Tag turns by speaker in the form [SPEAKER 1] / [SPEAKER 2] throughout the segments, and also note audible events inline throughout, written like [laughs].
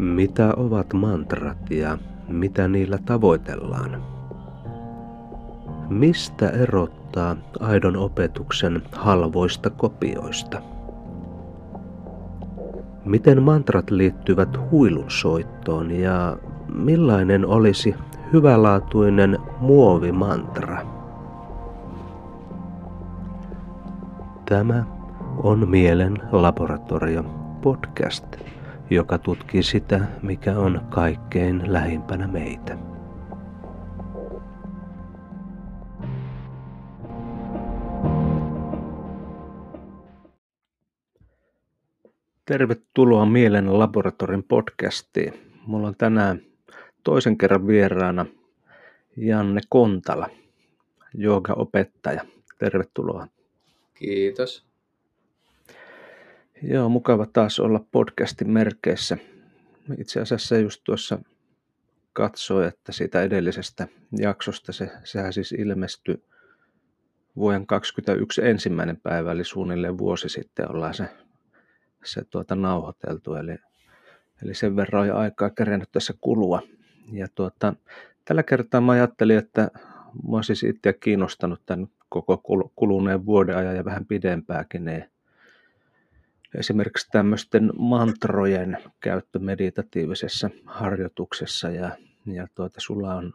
[SPEAKER 1] Mitä ovat mantrat ja mitä niillä tavoitellaan? Mistä erottaa aidon opetuksen halvoista kopioista? Miten mantrat liittyvät huilunsoittoon ja millainen olisi hyvälaatuinen muovimantra? Tämä on Mielen laboratorio podcast, joka tutkii sitä, mikä on kaikkein lähimpänä meitä. Tervetuloa Mielen laboratorion podcastiin. Mulla on tänään toisen kerran vieraana Janne Kontala, opettaja. Tervetuloa.
[SPEAKER 2] Kiitos.
[SPEAKER 1] Joo, mukava taas olla podcastin merkeissä. Itse asiassa just tuossa katsoin, että siitä edellisestä jaksosta, se, sehän siis ilmestyi vuoden 2021 ensimmäinen päivä, eli suunnilleen vuosi sitten ollaan se, se tuota nauhoiteltu, eli, eli sen verran jo aikaa kerennyt tässä kulua. Ja tuota, tällä kertaa mä ajattelin, että mä siis itse kiinnostanut tämän koko kuluneen vuoden ajan ja vähän pidempääkin, niin esimerkiksi tämmöisten mantrojen käyttö meditatiivisessa harjoituksessa ja, ja tuota, sulla on,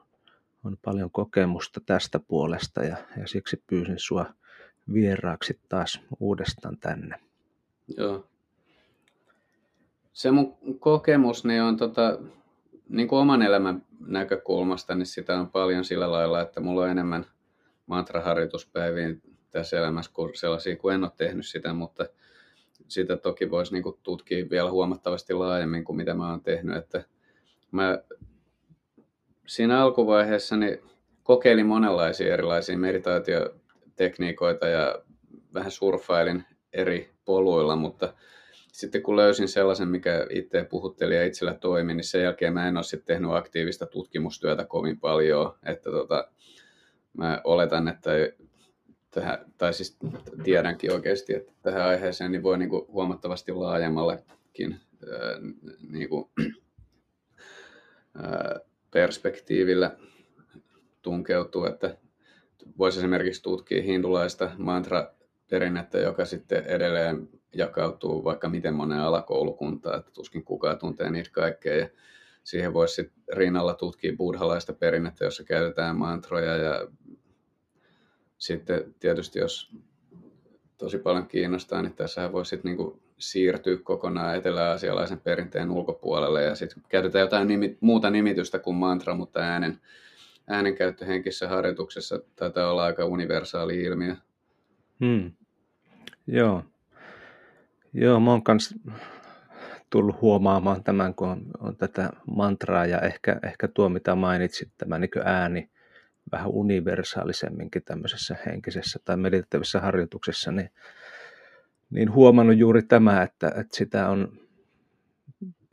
[SPEAKER 1] on paljon kokemusta tästä puolesta ja, ja siksi pyysin sua vieraaksi taas uudestaan tänne.
[SPEAKER 2] Joo. Se mun kokemus niin on tota, niin kuin oman elämän näkökulmasta, niin sitä on paljon sillä lailla, että mulla on enemmän mantraharjoituspäiviä tässä elämässä kuin sellaisia, kun en ole tehnyt sitä, mutta sitä toki voisi niin kuin tutkia vielä huomattavasti laajemmin kuin mitä mä oon tehnyt. Että mä siinä alkuvaiheessa niin kokeilin monenlaisia erilaisia meditaatiotekniikoita ja vähän surffailin eri poluilla, mutta sitten kun löysin sellaisen, mikä itse puhutteli ja itsellä toimi, niin sen jälkeen mä en ole sitten tehnyt aktiivista tutkimustyötä kovin paljon. Että tota, mä oletan, että tähän, tai siis tiedänkin oikeasti, että tähän aiheeseen niin voi niin kuin huomattavasti laajemmallakin ää, niin kuin, ää, perspektiivillä tunkeutua, että voisi esimerkiksi tutkia hindulaista mantra-perinnettä, joka sitten edelleen jakautuu vaikka miten monen alakoulukuntaan, että tuskin kukaan tuntee niitä kaikkea. Ja siihen voisi sitten rinnalla tutkia buddhalaista perinnettä, jossa käytetään mantroja ja sitten tietysti jos tosi paljon kiinnostaa, niin tässä voi sitten niinku siirtyä kokonaan etelä-asialaisen perinteen ulkopuolelle ja sitten käytetään jotain nimi, muuta nimitystä kuin mantra, mutta äänen, äänenkäyttö henkisessä harjoituksessa taitaa olla aika universaali ilmiö.
[SPEAKER 1] Hmm. Joo. Joo, mä oon kans tullut huomaamaan tämän, kun on, on tätä mantraa ja ehkä, ehkä tuo, mitä mainitsit, tämä niin ääni, vähän universaalisemminkin tämmöisessä henkisessä tai meditatiivisessa harjoituksessa, niin, niin huomannut juuri tämä, että, että sitä, on,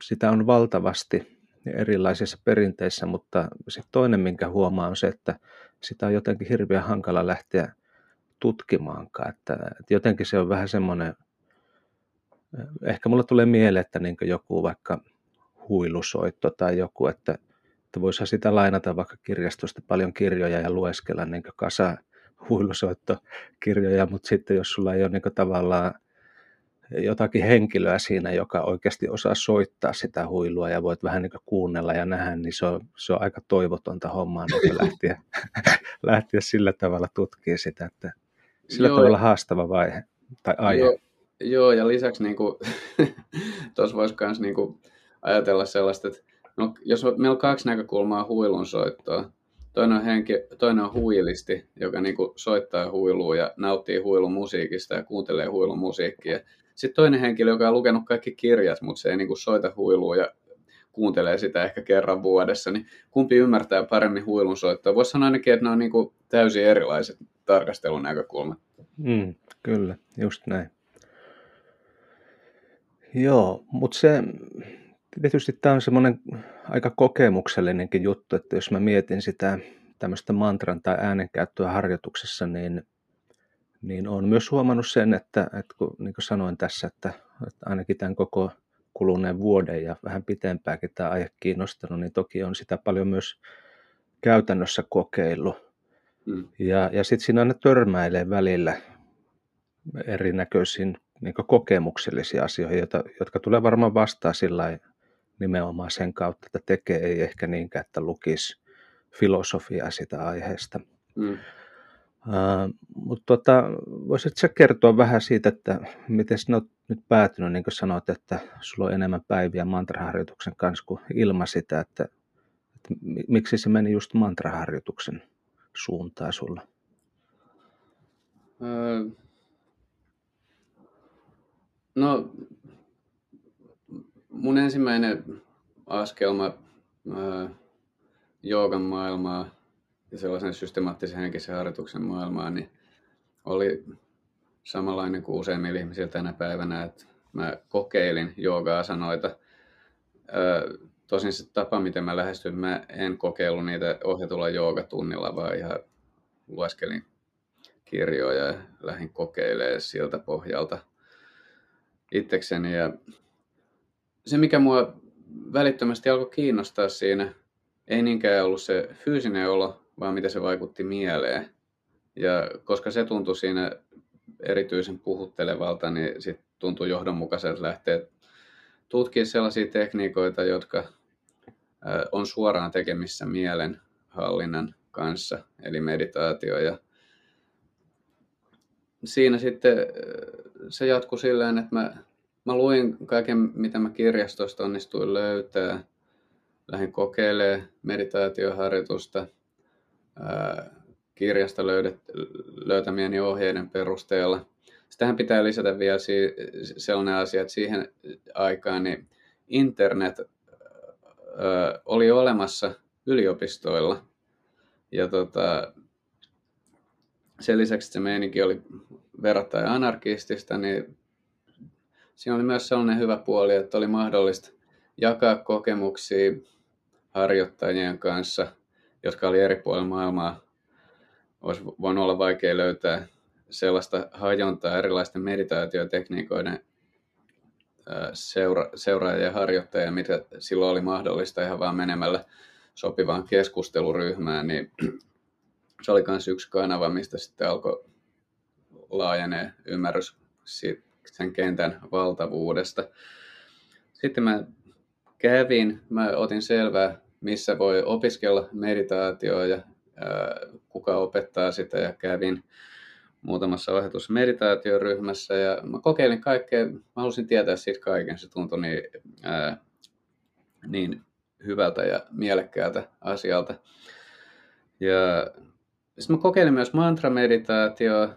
[SPEAKER 1] sitä on valtavasti erilaisissa perinteissä, mutta se toinen, minkä huomaa, on se, että sitä on jotenkin hirveän hankala lähteä tutkimaankaan. Että, että jotenkin se on vähän semmoinen, ehkä mulla tulee mieleen, että niin joku vaikka huilusoitto tai joku, että, että voisihan sitä lainata vaikka kirjastosta paljon kirjoja ja lueskella niin kasa huilusoittokirjoja, mutta sitten jos sulla ei ole niin tavallaan jotakin henkilöä siinä, joka oikeasti osaa soittaa sitä huilua ja voit vähän niin kuunnella ja nähdä, niin se on, se on aika toivotonta hommaa niin lähteä, lähteä [laughs] sillä tavalla tutkimaan sitä, että sillä Joo. tavalla haastava vaihe tai aihe.
[SPEAKER 2] Joo, Joo ja lisäksi [laughs] niin tuossa voisi myös niin ajatella sellaista, että No, jos meillä on kaksi näkökulmaa huilun soittoa. Toinen on, henki, toinen on huilisti, joka niin kuin soittaa huilua ja nauttii huilun musiikista ja kuuntelee huilun musiikkia. Sitten toinen henkilö, joka on lukenut kaikki kirjat, mutta se ei niin kuin soita huilua ja kuuntelee sitä ehkä kerran vuodessa, niin kumpi ymmärtää paremmin huilun soittoa? Voisi sanoa ainakin, että ne on niin kuin täysin erilaiset tarkastelun näkökulmat.
[SPEAKER 1] Mm, kyllä, just näin. Joo, mutta se, Tietysti tämä on semmoinen aika kokemuksellinenkin juttu, että jos mä mietin sitä tämmöistä mantran tai äänenkäyttöä harjoituksessa, niin, niin olen myös huomannut sen, että, että kun, niin kuin sanoin tässä, että, että ainakin tämän koko kuluneen vuoden ja vähän pitempääkin tämä aihe kiinnostanut, niin toki on sitä paljon myös käytännössä kokeillut. Mm. Ja, ja sitten siinä aina törmäilee välillä erinäköisiin niin kokemuksellisiin asioihin, joita, jotka tulee varmaan vastaan sillä nimenomaan sen kautta, että tekee ei ehkä niinkään, että lukisi filosofiaa sitä aiheesta. Mm. Uh, mutta tota, voisitko sä kertoa vähän siitä, että miten sinä olet nyt päätynyt, niin kuin sanoit, että sulla on enemmän päiviä mantraharjoituksen kanssa kuin ilman sitä, että, että miksi se meni just mantraharjoituksen suuntaan sulla?
[SPEAKER 2] Öö, no, mun ensimmäinen askelma öö, joogan maailmaa ja sellaisen systemaattisen henkisen harjoituksen maailmaa, niin oli samanlainen kuin useimmilla ihmisillä tänä päivänä, että mä kokeilin jooga-asanoita. Tosin se tapa, miten mä lähestyin, mä en kokeillut niitä ohjatulla joogatunnilla, vaan ihan lueskelin kirjoja ja lähdin kokeilemaan siltä pohjalta itsekseni. Ja se, mikä mua välittömästi alkoi kiinnostaa siinä, ei niinkään ollut se fyysinen olo, vaan miten se vaikutti mieleen. Ja koska se tuntui siinä erityisen puhuttelevalta, niin sitten tuntui johdonmukaiselta lähteä tutkimaan sellaisia tekniikoita, jotka on suoraan tekemissä mielenhallinnan kanssa, eli meditaatio. Ja siinä sitten se jatkui silleen, että mä, mä luin kaiken, mitä mä kirjastosta onnistuin löytää. Lähdin kokeilemaan meditaatioharjoitusta kirjasta löydet, löytämieni ohjeiden perusteella. Sitähän pitää lisätä vielä si- sellainen asia, että siihen aikaan niin internet ö, oli olemassa yliopistoilla. Ja tota, sen lisäksi se meininki oli verrattain anarkistista, niin siinä oli myös sellainen hyvä puoli, että oli mahdollista jakaa kokemuksia harjoittajien kanssa, jotka oli eri puolilla maailmaa. Olisi voinut olla vaikea löytää sellaista hajontaa erilaisten meditaatiotekniikoiden seura- seuraajia ja harjoittajia, mitä silloin oli mahdollista ihan vaan menemällä sopivaan keskusteluryhmään, niin se oli myös yksi kanava, mistä sitten alkoi laajenee ymmärrys sen kentän valtavuudesta. Sitten mä kävin, mä otin selvää, missä voi opiskella meditaatioa ja kuka opettaa sitä ja kävin muutamassa ohjatussa meditaatioryhmässä ja mä kokeilin kaikkea, mä halusin tietää siitä kaiken, se tuntui niin, ää, niin hyvältä ja mielekkäältä asialta. Ja sitten mä kokeilin myös mantrameditaatioa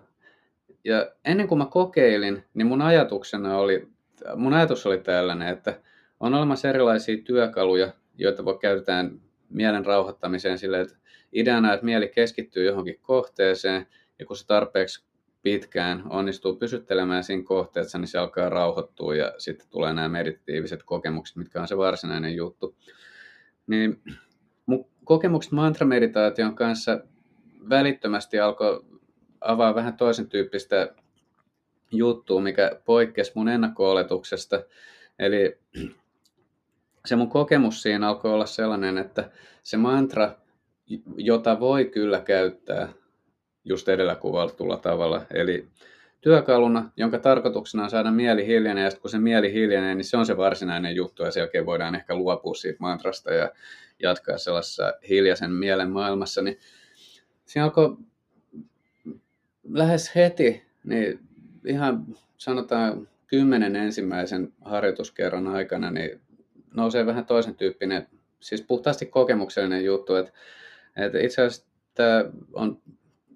[SPEAKER 2] ja ennen kuin mä kokeilin, niin mun ajatuksena oli, mun ajatus oli tällainen, että on olemassa erilaisia työkaluja, joita voi käytetään mielen rauhoittamiseen silleen, että ideana, että mieli keskittyy johonkin kohteeseen ja kun se tarpeeksi pitkään onnistuu pysyttelemään siinä kohteessa, niin se alkaa rauhoittua ja sitten tulee nämä meditatiiviset kokemukset, mitkä on se varsinainen juttu. Niin mun kokemukset mantrameditaation kanssa välittömästi alkoi avaa vähän toisen tyyppistä juttua, mikä poikkesi mun ennakko-oletuksesta. Eli se mun kokemus siinä alkoi olla sellainen, että se mantra jota voi kyllä käyttää just edellä kuvatulla tavalla. Eli työkaluna, jonka tarkoituksena on saada mieli hiljenee, ja kun se mieli hiljenee, niin se on se varsinainen juttu, ja sen jälkeen voidaan ehkä luopua siitä mantrasta ja jatkaa sellaisessa hiljaisen mielen maailmassa, niin siinä alkoi lähes heti, niin ihan sanotaan kymmenen ensimmäisen harjoituskerran aikana, niin nousee vähän toisen tyyppinen, siis puhtaasti kokemuksellinen juttu, että että itse asiassa tämä on,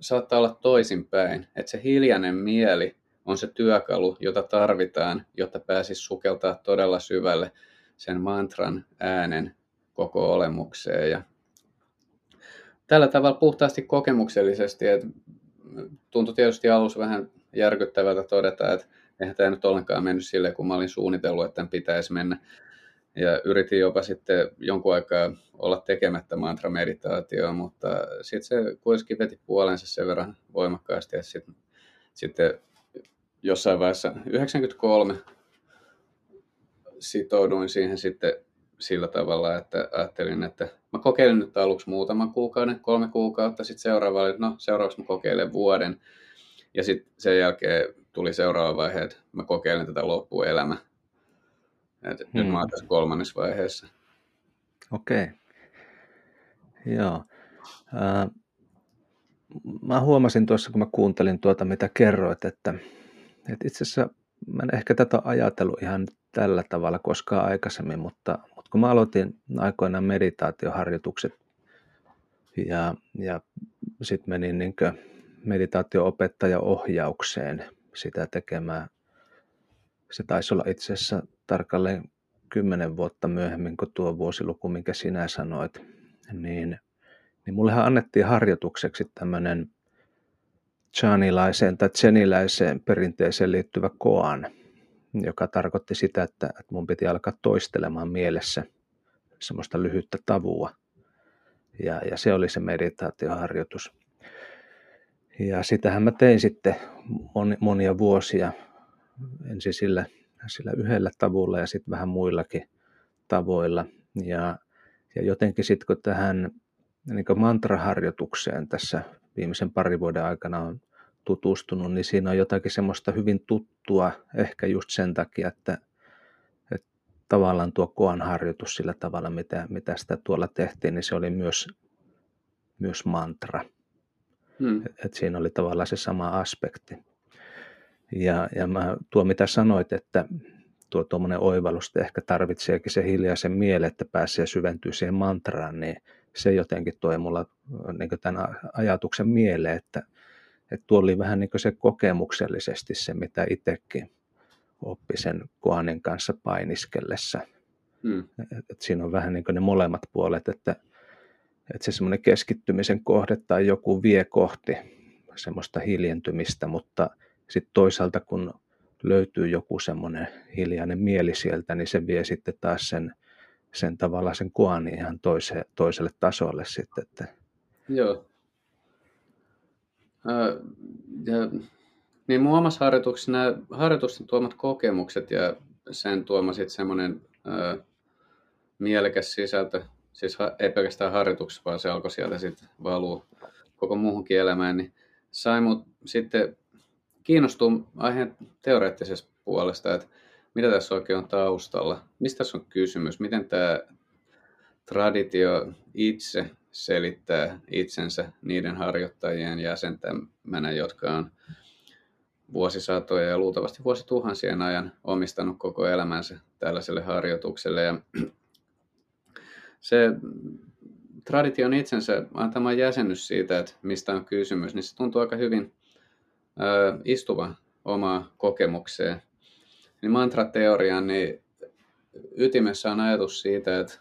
[SPEAKER 2] saattaa olla toisinpäin, että se hiljainen mieli on se työkalu, jota tarvitaan, jotta pääsisi sukeltaa todella syvälle sen mantran äänen koko olemukseen. Ja tällä tavalla puhtaasti kokemuksellisesti, että tuntui tietysti alussa vähän järkyttävältä todeta, että eihän tämä nyt ollenkaan mennyt sille, kun mä olin suunnitellut, että tämän pitäisi mennä. Ja yritin jopa sitten jonkun aikaa olla tekemättä mantra-meditaatioa, mutta sitten se kuitenkin veti puolensa sen verran voimakkaasti, että sitten, sitten jossain vaiheessa 93 sitouduin siihen sitten sillä tavalla, että ajattelin, että mä kokeilen nyt aluksi muutaman kuukauden, kolme kuukautta, sitten seuraava, no seuraavaksi mä kokeilen vuoden. Ja sitten sen jälkeen tuli seuraava vaihe, että mä kokeilen tätä loppuelämä. Et hmm. Nyt mä oon tässä kolmannessa vaiheessa.
[SPEAKER 1] Okei. Okay. Joo. Äh, mä huomasin tuossa, kun mä kuuntelin tuota, mitä kerroit, että, että itse asiassa mä en ehkä tätä ajatellut ihan tällä tavalla koskaan aikaisemmin, mutta kun mä aloitin aikoinaan meditaatioharjoitukset ja, ja sitten menin niin meditaatio-opettaja ohjaukseen sitä tekemään. Se taisi olla itse asiassa tarkalleen kymmenen vuotta myöhemmin kuin tuo vuosiluku, minkä sinä sanoit, niin, niin mullehan annettiin harjoitukseksi tämmöinen chanilaiseen tai tseniläiseen perinteeseen liittyvä koan, joka tarkoitti sitä, että, mun piti alkaa toistelemaan mielessä semmoista lyhyttä tavua. Ja, ja se oli se meditaatioharjoitus. Ja sitähän mä tein sitten monia vuosia ensin sillä, sillä yhdellä tavulla ja sitten vähän muillakin tavoilla. Ja, ja jotenkin sitten kun tähän niin mantraharjoitukseen tässä viimeisen parin vuoden aikana on tutustunut, niin siinä on jotakin semmoista hyvin tuttua, ehkä just sen takia, että, että tavallaan tuo koan harjoitus sillä tavalla, mitä, mitä sitä tuolla tehtiin, niin se oli myös, myös mantra. Hmm. Et siinä oli tavallaan se sama aspekti. Ja, ja mä, tuo mitä sanoit, että tuo tuommoinen oivallus ehkä tarvitseekin se hiljaisen mielen, että pääsee syventyä siihen mantraan, niin se jotenkin toi mulla niin tämän ajatuksen mieleen, että, että tuo oli vähän niin se kokemuksellisesti se, mitä itsekin oppi sen Koanin kanssa painiskellessa. Hmm. Et, siinä on vähän niin ne molemmat puolet, että että se semmoinen keskittymisen kohde tai joku vie kohti semmoista hiljentymistä, mutta sitten toisaalta kun löytyy joku semmoinen hiljainen mieli sieltä, niin se vie sitten taas sen, sen tavalla sen kuani ihan toise, toiselle tasolle sitten. Että...
[SPEAKER 2] Joo. Ja, niin mun omassa harjoituksessa nämä harjoitusten tuomat kokemukset ja sen tuoma sitten semmoinen mielekäs sisältö siis ei pelkästään harjoituksessa, vaan se alkoi sieltä sitten valua koko muuhunkin elämään, niin sai mut sitten kiinnostua aiheen teoreettisesta puolesta, että mitä tässä oikein on taustalla, mistä tässä on kysymys, miten tämä traditio itse selittää itsensä niiden harjoittajien jäsentämänä, jotka on vuosisatoja ja luultavasti vuosituhansien ajan omistanut koko elämänsä tällaiselle harjoitukselle. Ja se tradition itsensä antama jäsennys siitä, että mistä on kysymys, niin se tuntuu aika hyvin istuva omaa kokemukseen. Niin mantrateorian niin ytimessä on ajatus siitä, että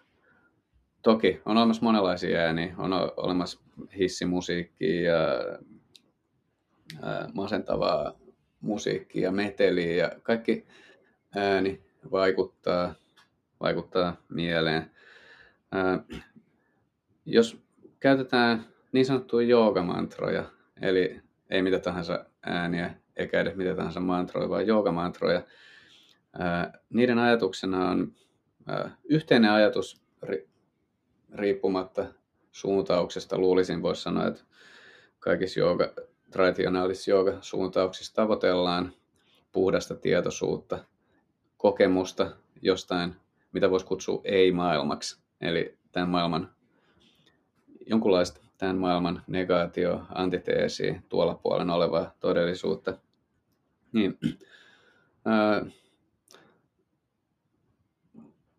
[SPEAKER 2] toki on olemassa monenlaisia ääniä, on olemassa hissimusiikkia ja masentavaa musiikkia ja meteliä ja kaikki ääni vaikuttaa, vaikuttaa mieleen. Jos käytetään niin sanottuja joogamantroja, eli ei mitä tahansa ääniä, eikä edes mitä tahansa mantroja, vaan joogamantroja, niiden ajatuksena on yhteinen ajatus riippumatta suuntauksesta. Luulisin, voisi sanoa, että kaikissa jooga, traditionaalisissa joogasuuntauksissa tavoitellaan puhdasta tietoisuutta, kokemusta jostain, mitä voisi kutsua ei-maailmaksi. Eli tämän maailman, jonkunlaista tämän maailman negaatio, antiteesi, tuolla puolen olevaa todellisuutta. Niin, [clears throat] ää,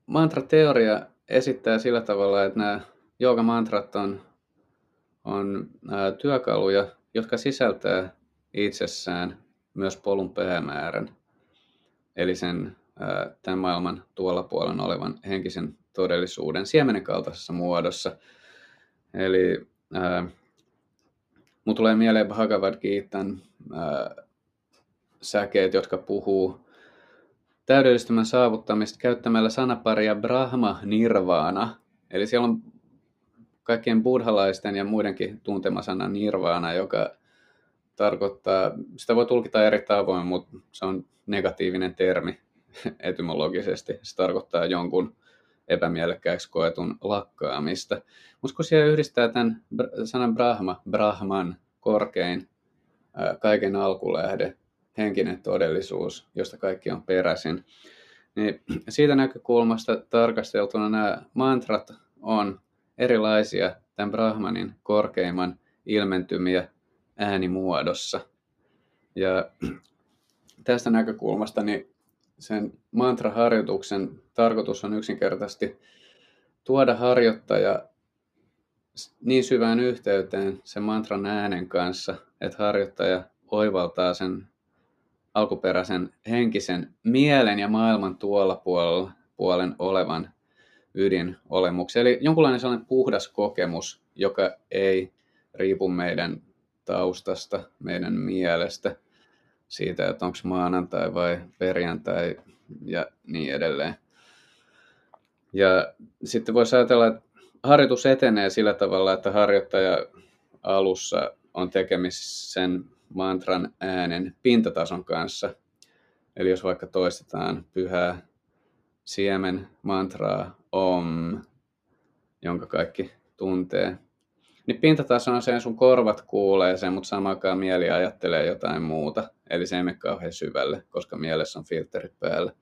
[SPEAKER 2] mantrateoria esittää sillä tavalla, että nämä joogamantrat on, on ää, työkaluja, jotka sisältää itsessään myös polun päämäärän, eli sen ää, tämän maailman tuolla puolen olevan henkisen todellisuuden siemenen kaltaisessa muodossa. Eli mun tulee mieleen Bhagavad Gitan säkeet, jotka puhuu täydellistymän saavuttamista käyttämällä sanaparia Brahma Nirvana. Eli siellä on kaikkien buddhalaisten ja muidenkin tuntema sana Nirvana, joka tarkoittaa, sitä voi tulkita eri tavoin, mutta se on negatiivinen termi. [laughs] etymologisesti. Se tarkoittaa jonkun epämielekkääksi koetun lakkaamista. Mutta kun siellä yhdistää tämän sanan Brahma, Brahman, korkein, kaiken alkulähde, henkinen todellisuus, josta kaikki on peräisin, niin siitä näkökulmasta tarkasteltuna nämä mantrat on erilaisia tämän Brahmanin korkeimman ilmentymiä äänimuodossa. Ja [clears throat] tästä näkökulmasta niin sen mantraharjoituksen tarkoitus on yksinkertaisesti tuoda harjoittaja niin syvään yhteyteen sen mantran äänen kanssa, että harjoittaja oivaltaa sen alkuperäisen henkisen mielen ja maailman tuolla puolella, puolen olevan ydinolemuksen. Eli jonkunlainen sellainen puhdas kokemus, joka ei riipu meidän taustasta, meidän mielestä, siitä, että onko maanantai vai perjantai ja niin edelleen. Ja sitten voisi ajatella, että harjoitus etenee sillä tavalla, että harjoittaja alussa on tekemisissä sen mantran äänen pintatason kanssa. Eli jos vaikka toistetaan pyhää siemen mantraa om, jonka kaikki tuntee, niin pintataso on se, sun korvat kuulee sen, mutta samaan mieli ajattelee jotain muuta. Eli se ei mene kauhean syvälle, koska mielessä on filterit päällä.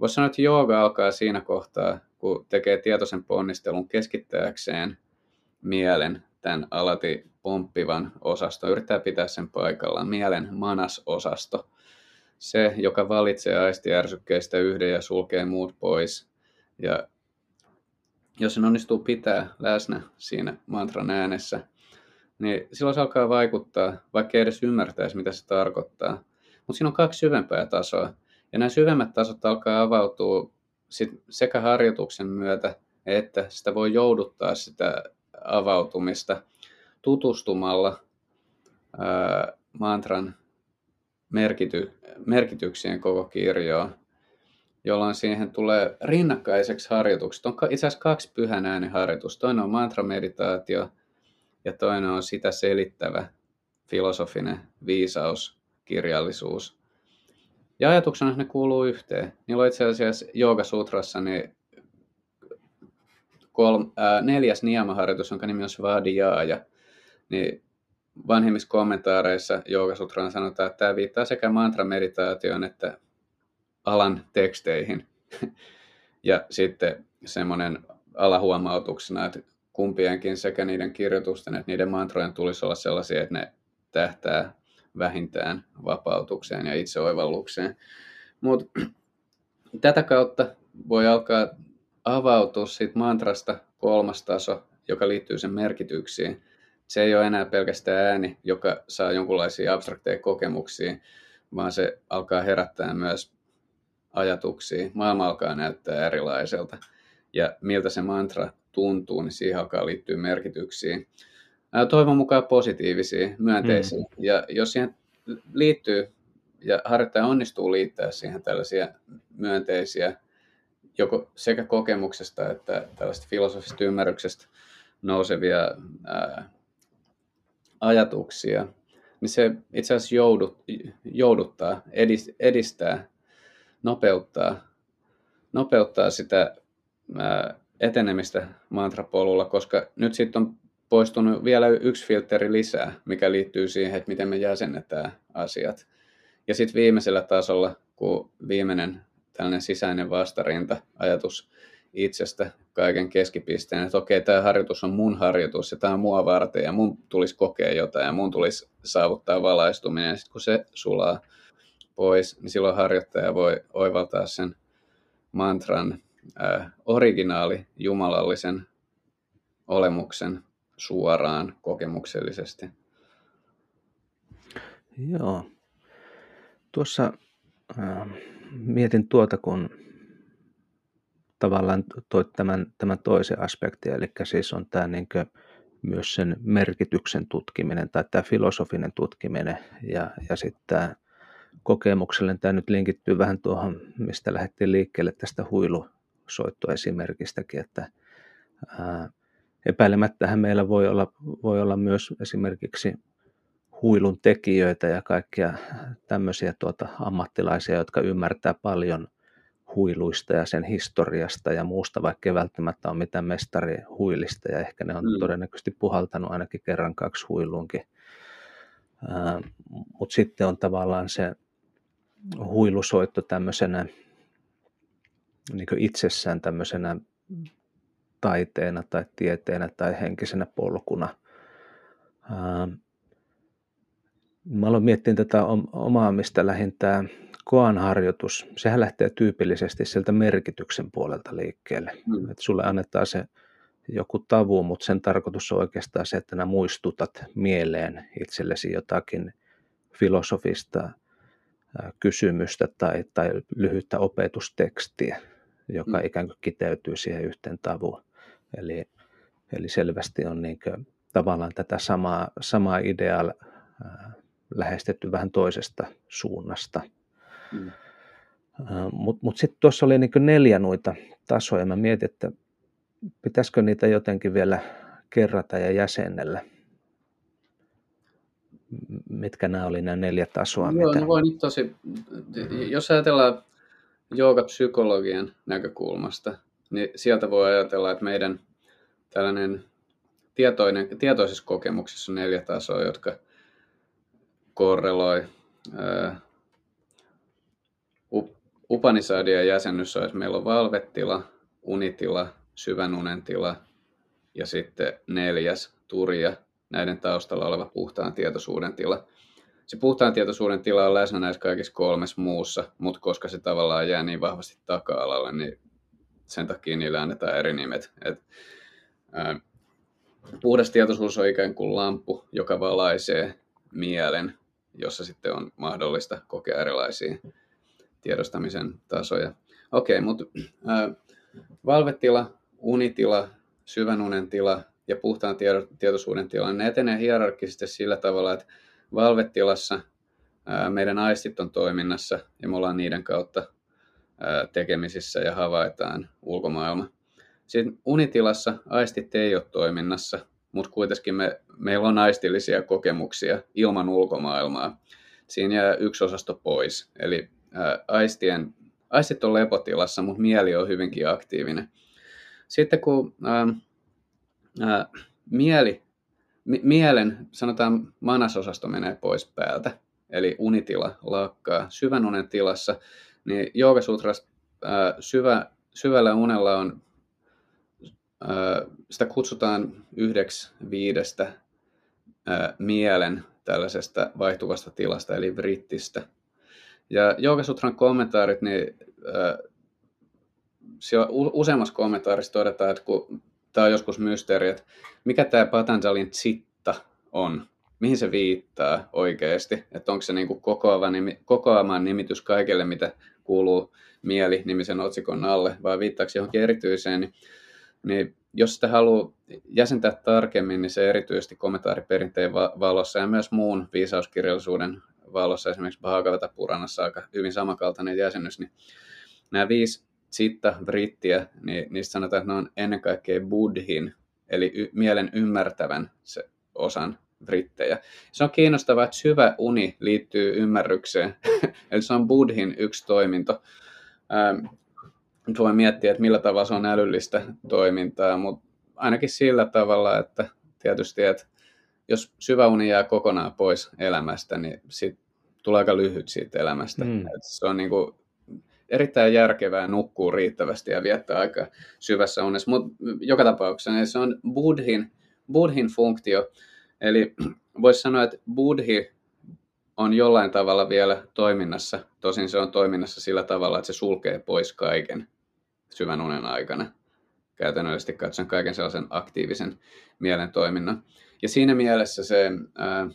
[SPEAKER 2] Voisi sanoa, että jooga alkaa siinä kohtaa, kun tekee tietoisen ponnistelun keskittääkseen mielen tämän alati pomppivan osaston, yrittää pitää sen paikallaan, mielen manas-osasto. Se, joka valitsee aistiärsykkeistä yhden ja sulkee muut pois. Ja jos sen onnistuu pitää läsnä siinä mantran äänessä, niin silloin se alkaa vaikuttaa, vaikka ei edes ymmärtäisi, mitä se tarkoittaa. Mutta siinä on kaksi syvempää tasoa. Ja nämä syvemmät tasot alkaa avautua sit sekä harjoituksen myötä, että sitä voi jouduttaa sitä avautumista tutustumalla ää, mantran merkity, merkityksien koko kirjoon, jolloin siihen tulee rinnakkaiseksi harjoitukset. On itse asiassa kaksi pyhän äänen harjoitusta. Toinen on mantrameditaatio ja toinen on sitä selittävä filosofinen viisaus, kirjallisuus. Ja ajatuksena ne kuuluu yhteen. Niillä on itse asiassa Sutrassa niin kolm, ää, neljäs niemaharjoitus, jonka nimi on Svadhyaya. Niin vanhimmissa kommentaareissa Sutraan sanotaan, että tämä viittaa sekä mantrameditaatioon että alan teksteihin. [laughs] ja sitten semmoinen alahuomautuksena, että kumpienkin sekä niiden kirjoitusten että niiden mantrojen tulisi olla sellaisia, että ne tähtää vähintään vapautukseen ja itseoivallukseen. Mutta [clears throat] tätä kautta voi alkaa avautua siitä mantrasta kolmas taso, joka liittyy sen merkityksiin. Se ei ole enää pelkästään ääni, joka saa jonkinlaisia abstrakteja kokemuksia, vaan se alkaa herättää myös ajatuksia. Maailma alkaa näyttää erilaiselta. Ja miltä se mantra tuntuu, niin siihen alkaa liittyä merkityksiä. Toivon mukaan positiivisia, myönteisiä. Mm. Ja jos siihen liittyy ja harjoittaja onnistuu liittää siihen tällaisia myönteisiä joko sekä kokemuksesta että tällaista filosofista ymmärryksestä nousevia ää, ajatuksia, niin se itse asiassa joudut, jouduttaa, edistää, nopeuttaa, nopeuttaa sitä ää, etenemistä mantrapolulla, koska nyt sitten on poistunut vielä yksi filteri lisää, mikä liittyy siihen, että miten me jäsennetään asiat. Ja sitten viimeisellä tasolla, kun viimeinen tällainen sisäinen vastarinta, ajatus itsestä kaiken keskipisteen, että okei, tämä harjoitus on mun harjoitus ja tämä on mua varten ja mun tulisi kokea jotain ja mun tulisi saavuttaa valaistuminen. Ja sitten kun se sulaa pois, niin silloin harjoittaja voi oivaltaa sen mantran äh, originaali jumalallisen olemuksen suoraan kokemuksellisesti.
[SPEAKER 1] Joo. Tuossa äh, mietin tuota, kun tavallaan toit tämän, tämän toisen aspektin, eli siis on tämä niin myös sen merkityksen tutkiminen tai tämä filosofinen tutkiminen ja, ja sitten tämä kokemuksellinen, tämä nyt linkittyy vähän tuohon, mistä lähdettiin liikkeelle tästä huilusoittoesimerkistäkin, että ää, epäilemättähän meillä voi olla, voi olla myös esimerkiksi huilun tekijöitä ja kaikkia tämmöisiä tuota ammattilaisia, jotka ymmärtää paljon huiluista ja sen historiasta ja muusta, vaikka ei välttämättä ole mitään mestari huilista ja ehkä ne on mm. todennäköisesti puhaltanut ainakin kerran kaksi huiluunkin. Mutta sitten on tavallaan se huilusoitto tämmöisenä niin itsessään tämmöisenä taiteena tai tieteenä tai henkisenä polkuna. Mä aloin miettiä tätä omaa, mistä lähin tämä koan harjoitus. Sehän lähtee tyypillisesti sieltä merkityksen puolelta liikkeelle. Mm. Että sulle annetaan se joku tavu, mutta sen tarkoitus on oikeastaan se, että nää muistutat mieleen itsellesi jotakin filosofista kysymystä tai, tai lyhyttä opetustekstiä, joka mm. ikään kuin kiteytyy siihen yhteen tavuun. Eli, eli selvästi on niin kuin, tavallaan tätä samaa, samaa ideaa lähestetty vähän toisesta suunnasta. Mm. Mutta mut sitten tuossa oli niin neljä noita tasoja. Mä mietin, että pitäisikö niitä jotenkin vielä kerrata ja jäsennellä. Mitkä nämä oli nämä neljä tasoa?
[SPEAKER 2] Joo,
[SPEAKER 1] mitä...
[SPEAKER 2] voi nyt tosi, jos ajatellaan joogapsykologian näkökulmasta, niin sieltä voi ajatella, että meidän tällainen tietoinen, tietoisessa kokemuksessa on neljä tasoa, jotka korreloi. Upanisadien jäsennys olisi, meillä on valvetila, unitila, syvän unen tila ja sitten neljäs turja, näiden taustalla oleva puhtaan tietoisuuden tila. Se puhtaan tietoisuuden tila on läsnä näissä kaikissa kolmessa muussa, mutta koska se tavallaan jää niin vahvasti taka-alalle, niin sen takia niille annetaan eri nimet. Et, ää, puhdas tietoisuus on ikään kuin lamppu, joka valaisee mielen, jossa sitten on mahdollista kokea erilaisia tiedostamisen tasoja. Okei, okay, mutta valvetila, unitila, syvän unen tila ja puhtaan tietoisuuden tila, ne etenee hierarkisesti sillä tavalla, että valvetilassa meidän aistit on toiminnassa ja me ollaan niiden kautta tekemisissä ja havaitaan ulkomaailma. Sitten unitilassa aistit ei ole toiminnassa, mutta kuitenkin me, meillä on aistillisia kokemuksia ilman ulkomaailmaa. Siinä jää yksi osasto pois, eli ää, aistien, aistit on lepotilassa, mutta mieli on hyvinkin aktiivinen. Sitten kun ää, ää, mieli, mi, mielen, sanotaan manasosasto menee pois päältä, eli unitila lakkaa syvän unen tilassa, niin Joogasutras syvä, syvällä unella on, sitä kutsutaan yhdeksi viidestä mielen tällaisesta vaihtuvasta tilasta, eli vrittistä. Ja Joogasutran kommentaarit, niin useammassa kommentaarissa todetaan, että kun tämä on joskus mysteeri, että mikä tämä Patanjalin chitta on, mihin se viittaa oikeasti, että onko se niin kuin kokoava nimi, kokoamaan nimitys kaikelle, mitä kuuluu mieli-nimisen otsikon alle, vai viittaako johonkin erityiseen, niin, niin jos sitä haluaa jäsentää tarkemmin, niin se erityisesti kommentaariperinteen valossa ja myös muun viisauskirjallisuuden valossa, esimerkiksi Bhagavata Puranassa aika hyvin samankaltainen jäsennys, niin nämä viisi sitta brittiä, niin niistä sanotaan, että ne on ennen kaikkea buddhin, eli y- mielen ymmärtävän se osan brittejä. Se on kiinnostavaa, että syvä uni liittyy ymmärrykseen, [laughs] eli se on buddhin yksi toiminto. Ähm, nyt voi miettiä, että millä tavalla se on älyllistä toimintaa, mutta ainakin sillä tavalla, että tietysti, että jos syvä uni jää kokonaan pois elämästä, niin sit tulee aika lyhyt siitä elämästä. Mm. Et se on niin kuin erittäin järkevää nukkuu riittävästi ja viettää aika syvässä unessa, mutta joka tapauksessa niin se on buddhin, buddhin funktio. Eli [clears throat] voisi sanoa, että buddhi on jollain tavalla vielä toiminnassa. Tosin se on toiminnassa sillä tavalla, että se sulkee pois kaiken syvän unen aikana. Käytännöllisesti katson kaiken sellaisen aktiivisen mielen toiminnan. Ja siinä mielessä se ää,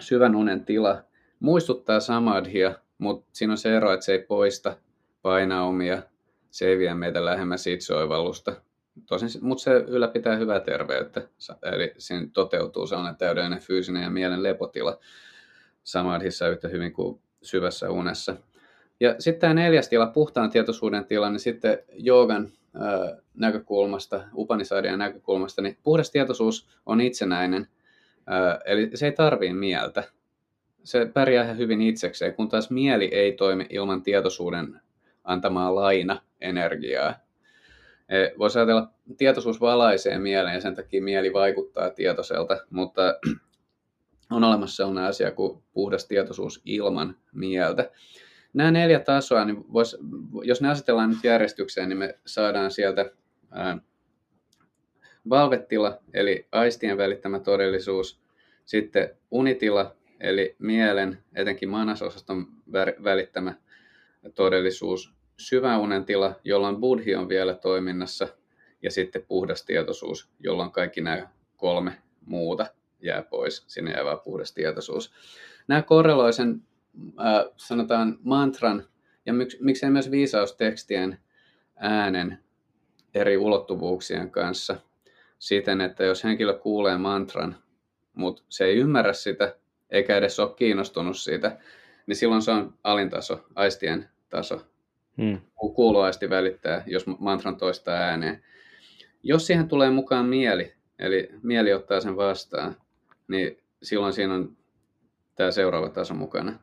[SPEAKER 2] syvän unen tila muistuttaa samadhia, mutta siinä on se ero, että se ei poista painaumia, se ei vie meitä lähemmäs itseoivallusta. Tosin, mutta se ylläpitää hyvää terveyttä, eli siinä toteutuu sellainen täydellinen fyysinen ja mielen lepotila samadhissa yhtä hyvin kuin syvässä unessa. Ja sitten tämä neljäs tila, puhtaan tietoisuuden tila, niin sitten joogan näkökulmasta, Upanisadien näkökulmasta, niin puhdas tietoisuus on itsenäinen Eli se ei tarvii mieltä. Se pärjää ihan hyvin itsekseen, kun taas mieli ei toimi ilman tietoisuuden antamaa laina energiaa. E, voisi ajatella, tietoisuus valaisee mieleen ja sen takia mieli vaikuttaa tietoiselta, mutta [clears throat] on olemassa sellainen asia kuin puhdas tietoisuus ilman mieltä. Nämä neljä tasoa, niin vois, jos ne asetellaan nyt järjestykseen, niin me saadaan sieltä ää, valvetila, eli aistien välittämä todellisuus, sitten unitila, eli mielen, etenkin manasosaston välittämä todellisuus, syväunen tila, jolloin buddhi on vielä toiminnassa, ja sitten puhdas tietoisuus, jolloin kaikki nämä kolme muuta jää pois, sinne jää vain puhdas tietoisuus. Nämä korreloi sen, äh, sanotaan, mantran ja mik, miksei myös viisaustekstien äänen eri ulottuvuuksien kanssa siten, että jos henkilö kuulee mantran, mutta se ei ymmärrä sitä, eikä edes ole kiinnostunut siitä, niin silloin se on alintaso, aistien taso. Hmm. Kuuloaisti välittää, jos mantran toistaa ääneen. Jos siihen tulee mukaan mieli, eli mieli ottaa sen vastaan, niin silloin siinä on tämä seuraava taso mukana.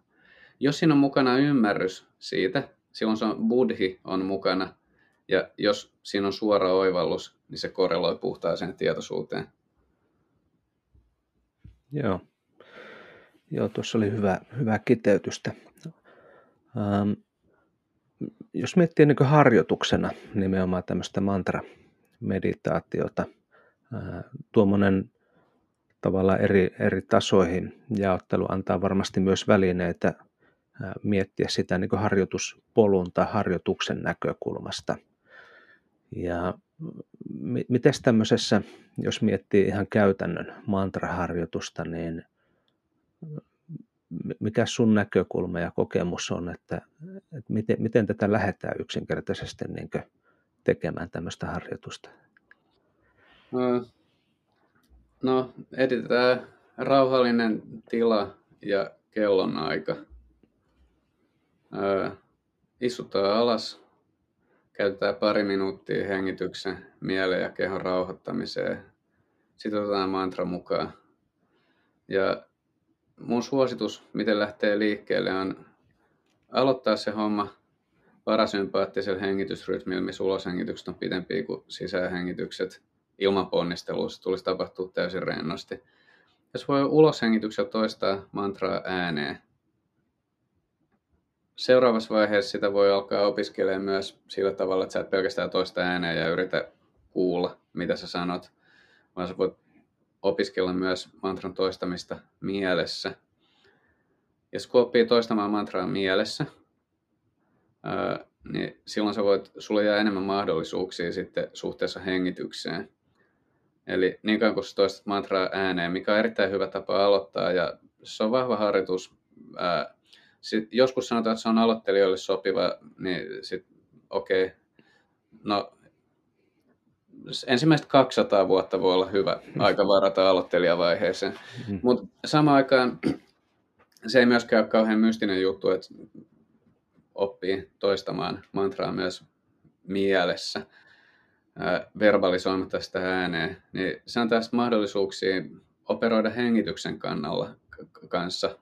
[SPEAKER 2] Jos siinä on mukana ymmärrys siitä, silloin se on buddhi on mukana, ja jos siinä on suora oivallus, niin se korreloi puhtaaseen tietoisuuteen.
[SPEAKER 1] Joo. Joo, tuossa oli hyvä, hyvä kiteytystä. Ähm, jos miettii niin harjoituksena nimenomaan tämmöistä mantra-meditaatiota, äh, tuommoinen tavallaan eri, eri tasoihin jaottelu antaa varmasti myös välineitä miettiä sitä niin harjoituspolun tai harjoituksen näkökulmasta. Ja miten tämmöisessä, jos miettii ihan käytännön mantraharjoitusta, niin mikä sun näkökulma ja kokemus on, että, että miten, miten tätä lähdetään yksinkertaisesti niin tekemään tämmöistä harjoitusta?
[SPEAKER 2] No, no etsitään rauhallinen tila ja kellonaika. Öö, istutaan alas, käytetään pari minuuttia hengityksen, mielen ja kehon rauhoittamiseen. Sitten otetaan mantra mukaan. Ja mun suositus, miten lähtee liikkeelle, on aloittaa se homma parasympaattisella hengitysrytmillä, missä uloshengitykset on pidempiä kuin sisähengitykset ilman ponnistelua. Se tulisi tapahtua täysin rennosti. Jos voi uloshengityksellä toistaa mantraa ääneen, seuraavassa vaiheessa sitä voi alkaa opiskelemaan myös sillä tavalla, että sä et pelkästään toista ääneen ja yritä kuulla, mitä sä sanot, vaan sä voit opiskella myös mantran toistamista mielessä. Ja kun oppii toistamaan mantraa mielessä, niin silloin sä voit, sulla jää enemmän mahdollisuuksia sitten suhteessa hengitykseen. Eli niin kauan kun sä toistat mantraa ääneen, mikä on erittäin hyvä tapa aloittaa ja se on vahva harjoitus. Sit joskus sanotaan, että se on aloittelijoille sopiva, niin sitten okei, okay. no ensimmäiset 200 vuotta voi olla hyvä aika varata aloittelijavaiheeseen. Mm. Mutta samaan aikaan se ei myöskään ole kauhean mystinen juttu, että oppii toistamaan mantraa myös mielessä verbalisoimatta sitä ääneen, niin se on tästä mahdollisuuksia operoida hengityksen kannalla kanssa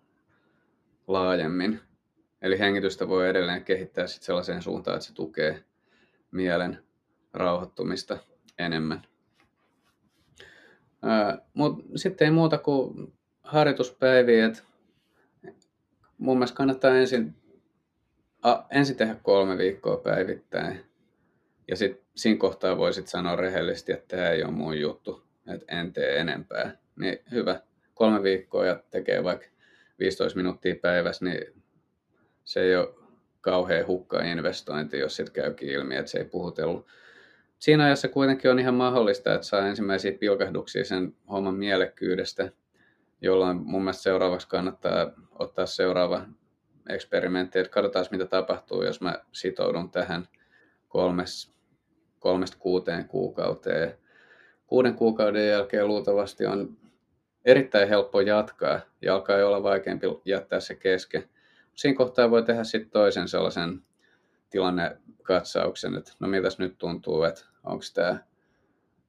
[SPEAKER 2] laajemmin. Eli hengitystä voi edelleen kehittää sit sellaiseen suuntaan, että se tukee mielen rauhoittumista enemmän. Mutta sitten ei muuta kuin harjoituspäiviä. Mun mielestä kannattaa ensin, a, ensin tehdä kolme viikkoa päivittäin. Ja sitten siinä kohtaa voisit sanoa rehellisesti, että tämä ei ole mun juttu, että en tee enempää. Niin hyvä, kolme viikkoa ja tekee vaikka 15 minuuttia päivässä, niin se ei ole kauhean hukka investointi, jos sitten käykin ilmi, että se ei puhutellut siinä ajassa kuitenkin on ihan mahdollista, että saa ensimmäisiä pilkahduksia sen homman mielekkyydestä, jolloin mun mielestä seuraavaksi kannattaa ottaa seuraava eksperimentti, että katsotaan mitä tapahtuu, jos mä sitoudun tähän kolmes, kolmesta kuuteen kuukauteen. Kuuden kuukauden jälkeen luultavasti on erittäin helppo jatkaa ja alkaa olla vaikeampi jättää se kesken. Siinä kohtaa voi tehdä sitten toisen sellaisen tilannekatsauksen, että no miltäs nyt tuntuu, että onko tämä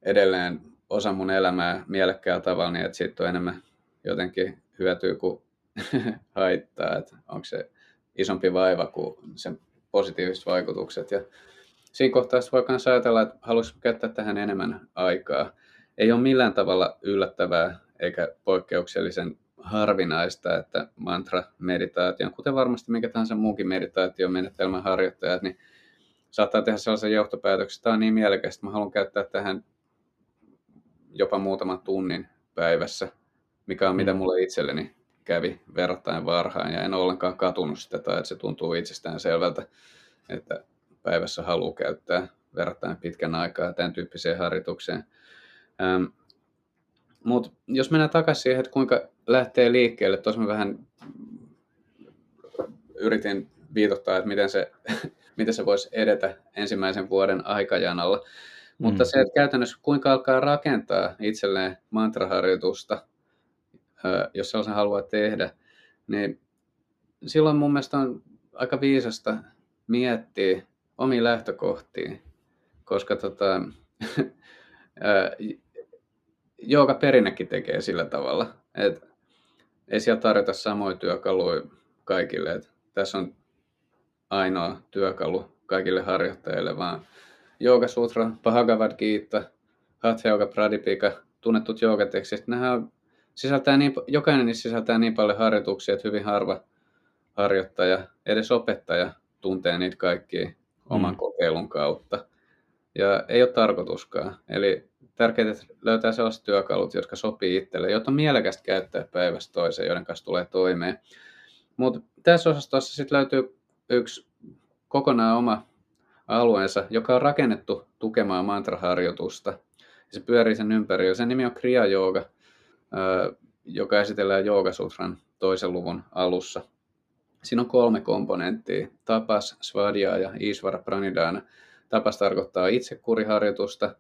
[SPEAKER 2] edelleen osa mun elämää mielekkäällä tavalla, niin että siitä on enemmän jotenkin hyötyy kuin [laughs] haittaa, että onko se isompi vaiva kuin sen positiiviset vaikutukset. Ja siinä kohtaa voi myös ajatella, että haluaisi käyttää tähän enemmän aikaa. Ei ole millään tavalla yllättävää eikä poikkeuksellisen harvinaista, että mantra-meditaation, kuten varmasti mikä tahansa muukin meditaatiomenetelmän harjoittajat, niin saattaa tehdä sellaisen johtopäätöksen, että tämä on niin mielekästä, että mä haluan käyttää tähän jopa muutaman tunnin päivässä, mikä on mitä mm. mulle itselleni kävi verrattain varhain ja en ollenkaan katunut sitä tai että se tuntuu itsestään selvältä, että päivässä haluaa käyttää verrattain pitkän aikaa tämän tyyppiseen harjoitukseen. Ähm, Mutta jos mennään takaisin siihen, että kuinka lähtee liikkeelle, tuossa mä vähän yritin viitottaa, että miten se, [laughs] miten se voisi edetä ensimmäisen vuoden aikajanalla. Mutta mm. se, että käytännössä kuinka alkaa rakentaa itselleen mantraharjoitusta, jos sellaisen haluaa tehdä, niin silloin mun mielestä on aika viisasta miettiä omiin lähtökohtiin, koska tota, [laughs] joka perinnekin tekee sillä tavalla, että ei siellä tarjota samoja työkaluja kaikille. Että tässä on ainoa työkalu kaikille harjoittajille, vaan Yoga Sutra, Bhagavad Gita, Hatha Yoga Pradipika, tunnetut joogatekstit, nehän sisältää niin, jokainen niistä sisältää niin paljon harjoituksia, että hyvin harva harjoittaja, edes opettaja, tuntee niitä kaikkia oman mm. kokeilun kautta. Ja ei ole tarkoituskaan. Eli tärkeää löytää sellaiset työkalut, jotka sopii itselle, jotta on mielekästä käyttää päivästä toiseen, joiden kanssa tulee toimeen. Mutta tässä osastossa sitten löytyy yksi kokonaan oma alueensa, joka on rakennettu tukemaan mantraharjoitusta. Se pyörii sen ympäri. Sen nimi on Kriya Yoga, joka esitellään Joogasutran toisen luvun alussa. Siinä on kolme komponenttia, tapas, svadhyaya ja isvara pranidana. Tapas tarkoittaa itsekuriharjoitusta.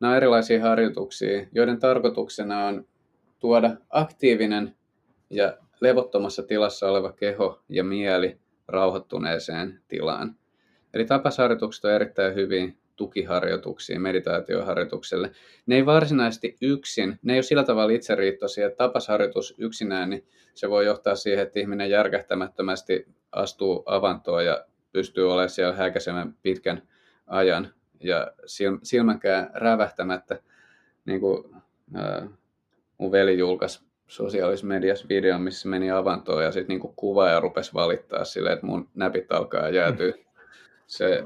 [SPEAKER 2] Nämä on erilaisia harjoituksia, joiden tarkoituksena on tuoda aktiivinen ja levottomassa tilassa oleva keho ja mieli rauhoittuneeseen tilaan. Eli tapasharjoitukset on erittäin hyvin tukiharjoituksiin, meditaatioharjoitukselle. Ne ei varsinaisesti yksin, ne ei ole sillä tavalla itseriittoisia, että tapasharjoitus yksinään, niin se voi johtaa siihen, että ihminen järkähtämättömästi astuu avantoon ja pystyy olemaan siellä häkäisemään pitkän ajan ja silmänkään rävähtämättä, niin kuin ää, mun veli julkaisi sosiaalisessa mediassa videon, missä meni avantoon ja sitten niin kuvaaja rupesi valittaa silleen, että mun näpit alkaa jäätyä. Se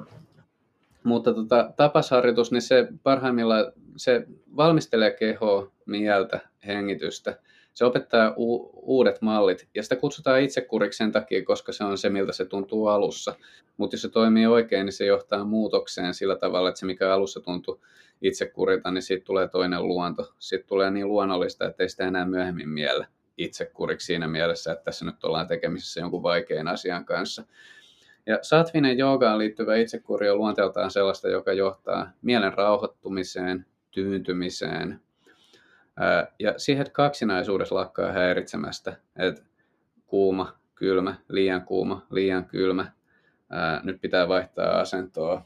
[SPEAKER 2] mutta tota, tapasharjoitus, niin se parhaimmillaan se valmistelee kehoa, mieltä, hengitystä. Se opettaa u- uudet mallit ja sitä kutsutaan itsekuriksi sen takia, koska se on se, miltä se tuntuu alussa. Mutta jos se toimii oikein, niin se johtaa muutokseen sillä tavalla, että se mikä alussa tuntuu itsekurilta, niin siitä tulee toinen luonto. Sitten tulee niin luonnollista, että ei sitä enää myöhemmin miellä itsekuriksi siinä mielessä, että tässä nyt ollaan tekemisissä jonkun vaikean asian kanssa. Ja satvinen joogaan liittyvä itsekuri on luonteeltaan sellaista, joka johtaa mielen rauhoittumiseen, tyyntymiseen ja siihen, kaksinaisuudessa lakkaa häiritsemästä, että kuuma, kylmä, liian kuuma, liian kylmä, nyt pitää vaihtaa asentoa,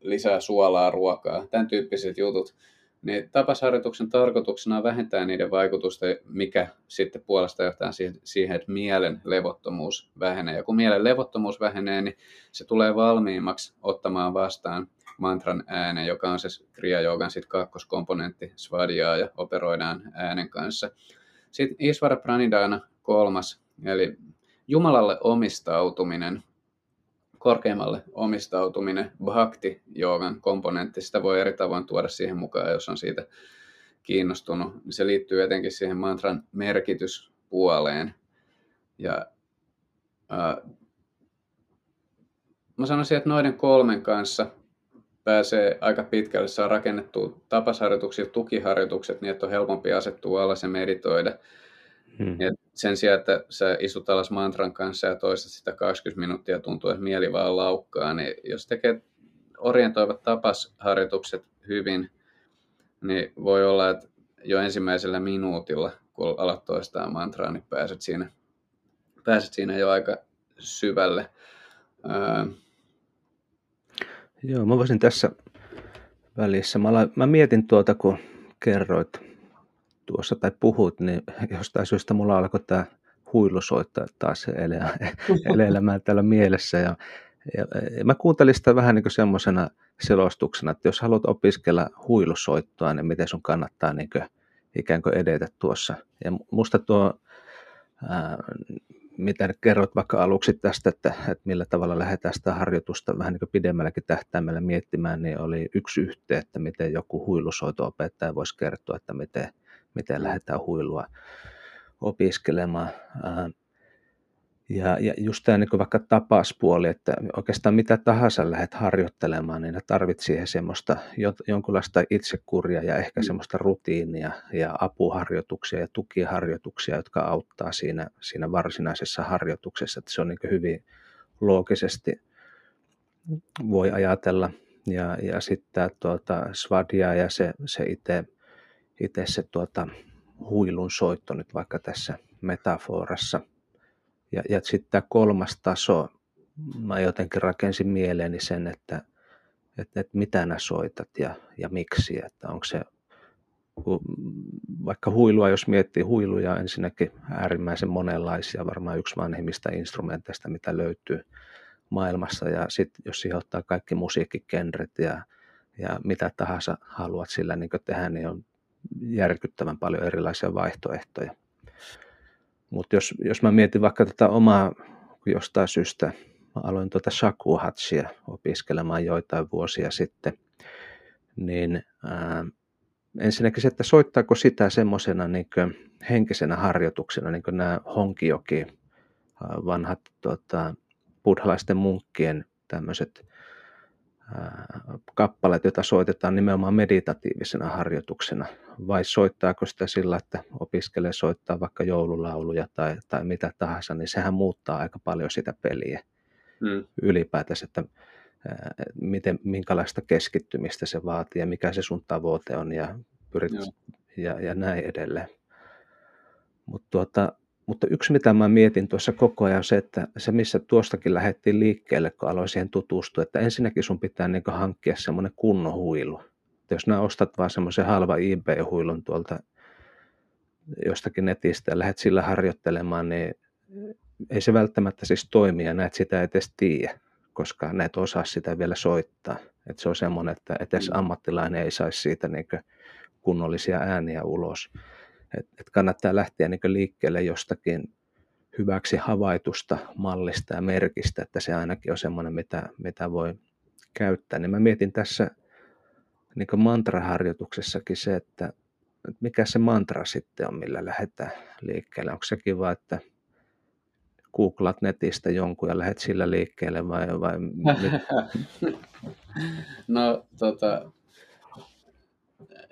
[SPEAKER 2] lisää suolaa, ruokaa, tämän tyyppiset jutut. Niin tapasharjoituksen tarkoituksena on vähentää niiden vaikutusta, mikä sitten puolesta johtaa siihen, että mielen levottomuus vähenee. Ja kun mielen levottomuus vähenee, niin se tulee valmiimmaksi ottamaan vastaan mantran äänen, joka on se Kriya Yogan sit kakkoskomponentti, svadhyaya, ja operoidaan äänen kanssa. Sitten Isvara Pranidana kolmas, eli Jumalalle omistautuminen korkeammalle omistautuminen, bhakti joogan komponentti, sitä voi eri tavoin tuoda siihen mukaan, jos on siitä kiinnostunut. Se liittyy etenkin siihen mantran merkityspuoleen. Ja ää, mä sanoisin, että noiden kolmen kanssa pääsee aika pitkälle, saa rakennettua tapasharjoituksia, tukiharjoitukset, niin että on helpompi asettua alas ja meditoida. Hmm. Et sen sijaan, että sä istut alas mantran kanssa ja toistat sitä 20 minuuttia, tuntuu, että mieli vaan laukkaa, niin jos tekee orientoivat tapasharjoitukset hyvin, niin voi olla, että jo ensimmäisellä minuutilla, kun alat toistaa mantraa, niin pääset siinä, pääset siinä jo aika syvälle. Ää...
[SPEAKER 1] Joo, mä voisin tässä välissä. Mä, la... mä mietin tuota, kun kerroit tuossa tai puhut, niin jostain syystä mulla alkoi tämä huilu soittaa taas [laughs] elelemään täällä mielessä. Ja, ja, ja mä kuuntelin sitä vähän niin semmoisena selostuksena, että jos haluat opiskella huilusoittoa, niin miten sun kannattaa niin kuin, ikään kuin edetä tuossa. Ja musta tuo, ää, mitä kerrot vaikka aluksi tästä, että, että millä tavalla lähdetään sitä harjoitusta vähän niin pidemmälläkin tähtäimellä miettimään, niin oli yksi yhteen, että miten joku huilusoito-opettaja voisi kertoa, että miten, miten lähdetään huilua opiskelemaan. Ja, ja just tämä niin vaikka tapaspuoli, että oikeastaan mitä tahansa lähdet harjoittelemaan, niin tarvitset siihen semmoista jonkunlaista itsekuria ja ehkä mm. semmoista rutiinia ja apuharjoituksia ja tukiharjoituksia, jotka auttaa siinä, siinä varsinaisessa harjoituksessa. Että se on niin hyvin loogisesti voi ajatella. Ja, ja sitten tuota, svadia ja se, se itse, itse se tuota, huilun soitto nyt vaikka tässä metaforassa – ja, ja sitten tämä kolmas taso, mä jotenkin rakensin mieleeni sen, että, että, että mitä nää soitat ja, ja miksi, että onko se vaikka huilua, jos miettii huiluja, ensinnäkin äärimmäisen monenlaisia, varmaan yksi vanhimmista instrumenteista, mitä löytyy maailmassa, ja sitten jos siihen ottaa kaikki musiikkikenret ja, ja mitä tahansa haluat sillä niin tehdä, niin on järkyttävän paljon erilaisia vaihtoehtoja. Mutta jos, jos mä mietin vaikka tätä omaa jostain syystä, mä aloin tuota shakuhatsia opiskelemaan joitain vuosia sitten, niin ää, ensinnäkin se, että soittaako sitä semmoisena niin henkisenä harjoituksena, niin kuin nämä Honkijoki, vanhat tota, buddhalaisten munkkien tämmöiset kappaleet, joita soitetaan nimenomaan meditatiivisena harjoituksena, vai soittaako sitä sillä, että opiskelee soittaa vaikka joululauluja tai, tai mitä tahansa, niin sehän muuttaa aika paljon sitä peliä mm. ylipäätänsä, että miten, minkälaista keskittymistä se vaatii ja mikä se sun tavoite on ja, pyrit, ja, ja näin edelleen. Mutta tuota, mutta yksi, mitä mä mietin tuossa koko ajan, on se, että se missä tuostakin lähdettiin liikkeelle, kun aloin siihen tutustua, että ensinnäkin sun pitää niin hankkia semmoinen kunnon huilu. Että jos nämä ostat vaan semmoisen halva eBay-huilun tuolta jostakin netistä ja lähdet sillä harjoittelemaan, niin ei se välttämättä siis toimi ja näet sitä edes tiedä, koska näet osaa sitä vielä soittaa. Että se on semmoinen, että edes mm. ammattilainen ei saisi siitä niin kunnollisia ääniä ulos. Et, et kannattaa lähteä niin liikkeelle jostakin hyväksi havaitusta mallista ja merkistä, että se ainakin on semmoinen, mitä, mitä voi käyttää. Niin mä mietin tässä niin mantraharjoituksessakin se, että, että mikä se mantra sitten on, millä lähdetään liikkeelle. Onko sekin vaan, että googlat netistä jonkun ja lähdet sillä liikkeelle vai, vai [laughs]
[SPEAKER 2] No tota,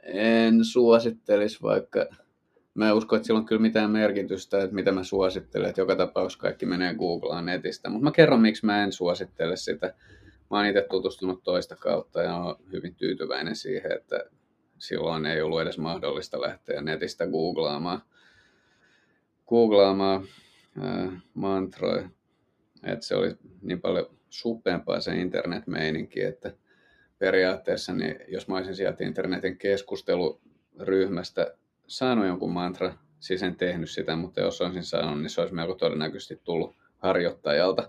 [SPEAKER 2] en suosittelisi vaikka mä en usko, että sillä on kyllä mitään merkitystä, että mitä mä suosittelen, että joka tapauksessa kaikki menee Googlaan netistä. Mutta mä kerron, miksi mä en suosittele sitä. Mä oon itse tutustunut toista kautta ja oon hyvin tyytyväinen siihen, että silloin ei ollut edes mahdollista lähteä netistä googlaamaan, googlaamaan äh, mantroja. Että se oli niin paljon suppeampaa se internetmeininki, että periaatteessa niin jos mä olisin sieltä internetin keskusteluryhmästä saanut jonkun mantra, siis en tehnyt sitä, mutta jos olisin saanut, niin se olisi melko todennäköisesti tullut harjoittajalta,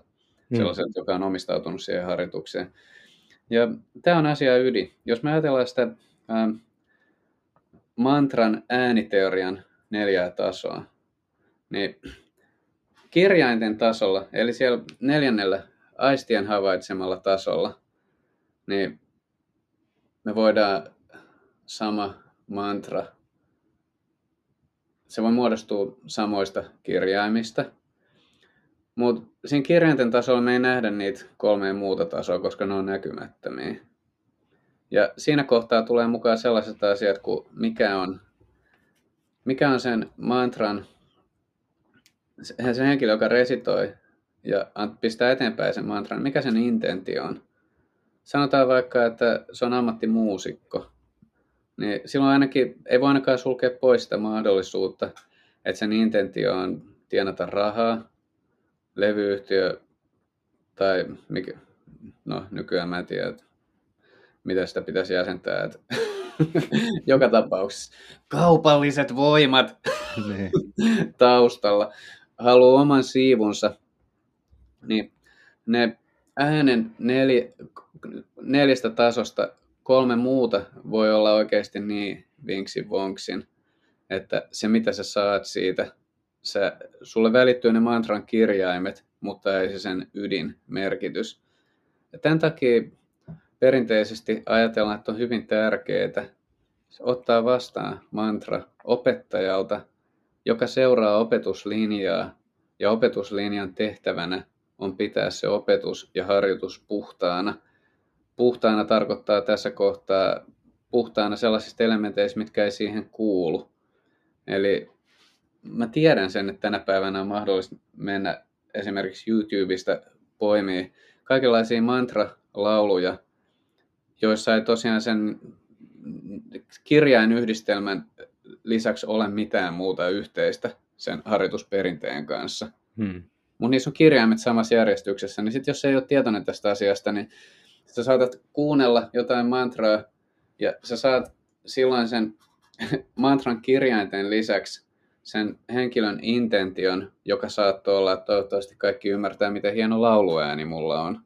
[SPEAKER 2] mm. sellaiselta, joka on omistautunut siihen harjoitukseen. Ja tämä on asia ydin. Jos me ajatellaan sitä ähm, mantran ääniteorian neljää tasoa, niin kirjainten tasolla, eli siellä neljännellä aistien havaitsemalla tasolla, niin me voidaan sama mantra se voi muodostua samoista kirjaimista. Mutta siinä kirjainten tasolla me ei nähdä niitä kolmea muuta tasoa, koska ne on näkymättömiä. Ja siinä kohtaa tulee mukaan sellaiset asiat kuin mikä on, mikä on sen mantran, se henkilö, joka resitoi ja pistää eteenpäin sen mantran, mikä sen intentio on. Sanotaan vaikka, että se on ammattimuusikko niin silloin ainakin ei voi ainakaan sulkea pois sitä mahdollisuutta, että sen intentio on tienata rahaa, levyyhtiö tai mikä, no nykyään mä en tiedä, että mitä sitä pitäisi jäsentää, että [laughs] joka tapauksessa. Kaupalliset voimat [laughs]
[SPEAKER 1] Niin. [laughs]
[SPEAKER 2] taustalla haluaa oman siivunsa, niin ne äänen neljä, neljästä tasosta kolme muuta voi olla oikeasti niin vinksin vonksin, että se mitä sä saat siitä, sä, sulle välittyy ne mantran kirjaimet, mutta ei se sen ydinmerkitys. Ja tämän takia perinteisesti ajatellaan, että on hyvin tärkeää ottaa vastaan mantra opettajalta, joka seuraa opetuslinjaa ja opetuslinjan tehtävänä on pitää se opetus ja harjoitus puhtaana. Puhtaana tarkoittaa tässä kohtaa puhtaana sellaisista elementeistä, mitkä ei siihen kuulu. Eli mä tiedän sen, että tänä päivänä on mahdollista mennä esimerkiksi YouTubesta poimii kaikenlaisia mantra-lauluja, joissa ei tosiaan sen kirjainyhdistelmän lisäksi ole mitään muuta yhteistä sen harjoitusperinteen kanssa. Hmm. Mutta niissä on kirjaimet samassa järjestyksessä, niin sitten jos ei ole tietoinen tästä asiasta, niin sä saatat kuunnella jotain mantraa, ja sä saat silloin sen [laughs] mantran kirjainten lisäksi sen henkilön intention, joka saattoi olla, että toivottavasti kaikki ymmärtää, miten hieno lauluääni mulla on.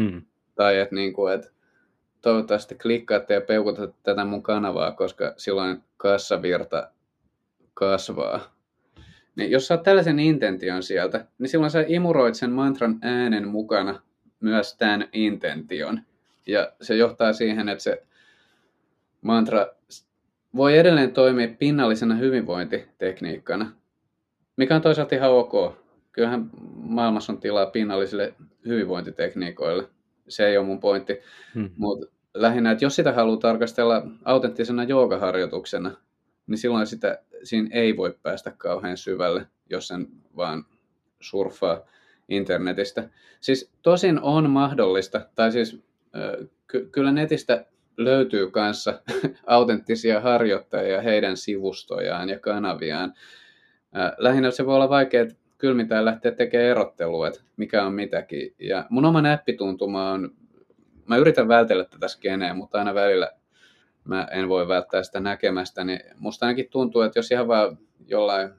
[SPEAKER 2] Hmm. Tai että niin kuin, että toivottavasti klikkaatte ja peukutatte tätä mun kanavaa, koska silloin kassavirta kasvaa. Niin jos saat tällaisen intention sieltä, niin silloin sä imuroit sen mantran äänen mukana myös tämän intention. Ja se johtaa siihen, että se mantra voi edelleen toimia pinnallisena hyvinvointitekniikkana, mikä on toisaalta ihan ok. Kyllähän maailmassa on tilaa pinnallisille hyvinvointitekniikoille. Se ei ole mun pointti. Hmm. Mutta lähinnä, että jos sitä haluaa tarkastella autenttisena joogaharjoituksena, niin silloin sitä, siinä ei voi päästä kauhean syvälle, jos sen vaan surfaa internetistä. Siis tosin on mahdollista, tai siis ky- kyllä netistä löytyy kanssa [laughs] autenttisia harjoittajia heidän sivustojaan ja kanaviaan. Lähinnä se voi olla vaikea kylmitään lähteä tekemään erottelua, että mikä on mitäkin. Ja mun oma näppituntuma on, mä yritän vältellä tätä skeneä, mutta aina välillä mä en voi välttää sitä näkemästä, niin musta ainakin tuntuu, että jos ihan vaan jollain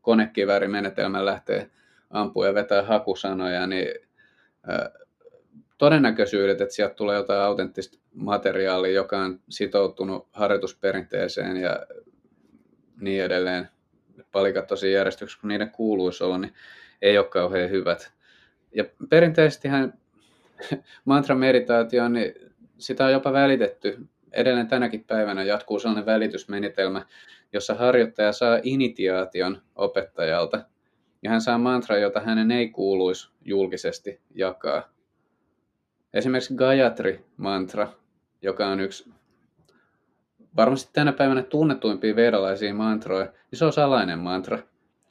[SPEAKER 2] konekiväärimenetelmällä lähtee ampua ja vetää hakusanoja, niin todennäköisyydet, että sieltä tulee jotain autenttista materiaalia, joka on sitoutunut harjoitusperinteeseen ja niin edelleen, palikat tosi järjestyksessä, kun niiden kuuluisi olla, niin ei ole kauhean hyvät. Ja perinteisestihän [laughs] mantra-meditaatio, niin sitä on jopa välitetty. Edelleen tänäkin päivänä jatkuu sellainen välitysmenetelmä, jossa harjoittaja saa initiaation opettajalta. Ja hän saa mantra, jota hänen ei kuuluisi julkisesti jakaa. Esimerkiksi Gayatri-mantra, joka on yksi varmasti tänä päivänä tunnetuimpia vedalaisia mantroja, niin se on salainen mantra.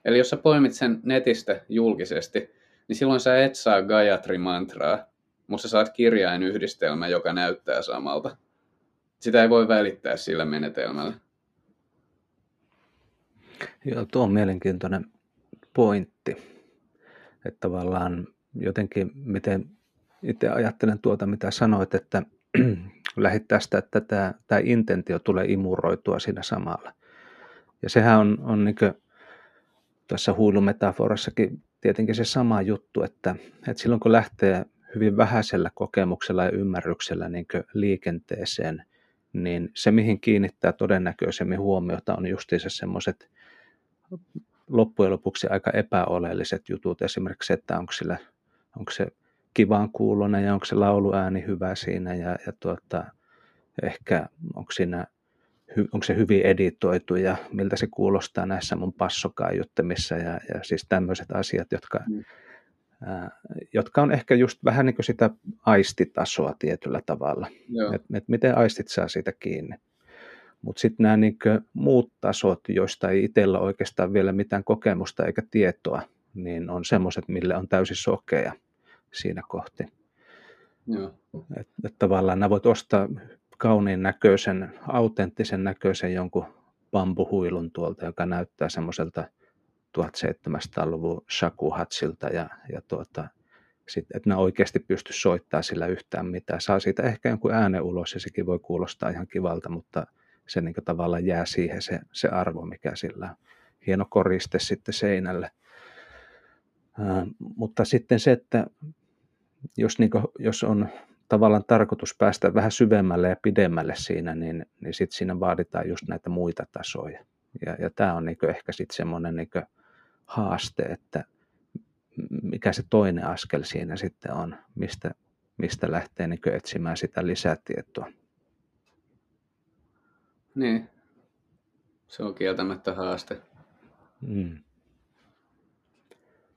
[SPEAKER 2] Eli jos sä poimit sen netistä julkisesti, niin silloin sä et saa Gayatri-mantraa, mutta sä saat kirjainyhdistelmä, joka näyttää samalta. Sitä ei voi välittää sillä menetelmällä.
[SPEAKER 1] Joo, tuo on mielenkiintoinen pointti. Että tavallaan jotenkin, miten itse ajattelen tuota, mitä sanoit, että [clears throat] lähit tästä, että tämä, tämä intentio tulee imuroitua siinä samalla. Ja sehän on, on niin tässä huilumetaforassakin tietenkin se sama juttu, että, että silloin kun lähtee hyvin vähäisellä kokemuksella ja ymmärryksellä niin liikenteeseen, niin se mihin kiinnittää todennäköisemmin huomiota on justiinsa semmoiset loppujen lopuksi aika epäoleelliset jutut, esimerkiksi se, että onko, sillä, onko se kivan kuulonen ja onko se lauluääni hyvä siinä ja, ja tuota, ehkä onko, siinä, onko se hyvin editoitu ja miltä se kuulostaa näissä mun passokaiuttamissa ja, ja siis tämmöiset asiat, jotka, mm. ää, jotka on ehkä just vähän niin kuin sitä aistitasoa tietyllä tavalla, että et miten aistit saa siitä kiinni. Mutta sitten nämä niin muut tasot, joista ei itsellä oikeastaan vielä mitään kokemusta eikä tietoa, niin on semmoiset, mille on täysin sokeja siinä kohti. Joo. Et, et tavallaan nämä voit ostaa kauniin näköisen, autenttisen näköisen jonkun bambuhuilun tuolta, joka näyttää semmoiselta 1700-luvun shakuhatsilta ja, ja tuota, sit, että ne oikeasti pysty soittaa sillä yhtään mitään. Saa siitä ehkä jonkun äänen ulos ja sekin voi kuulostaa ihan kivalta, mutta se niin tavallaan jää siihen se, se arvo, mikä sillä on. Hieno koriste sitten seinälle. Ää, mutta sitten se, että jos, niin kuin, jos on tavallaan tarkoitus päästä vähän syvemmälle ja pidemmälle siinä, niin, niin sitten siinä vaaditaan just näitä muita tasoja. Ja, ja tämä on niin ehkä sitten semmoinen niin haaste, että mikä se toinen askel siinä sitten on, mistä, mistä lähtee niin etsimään sitä lisätietoa.
[SPEAKER 2] Niin, se on kieltämättä haaste. Mm.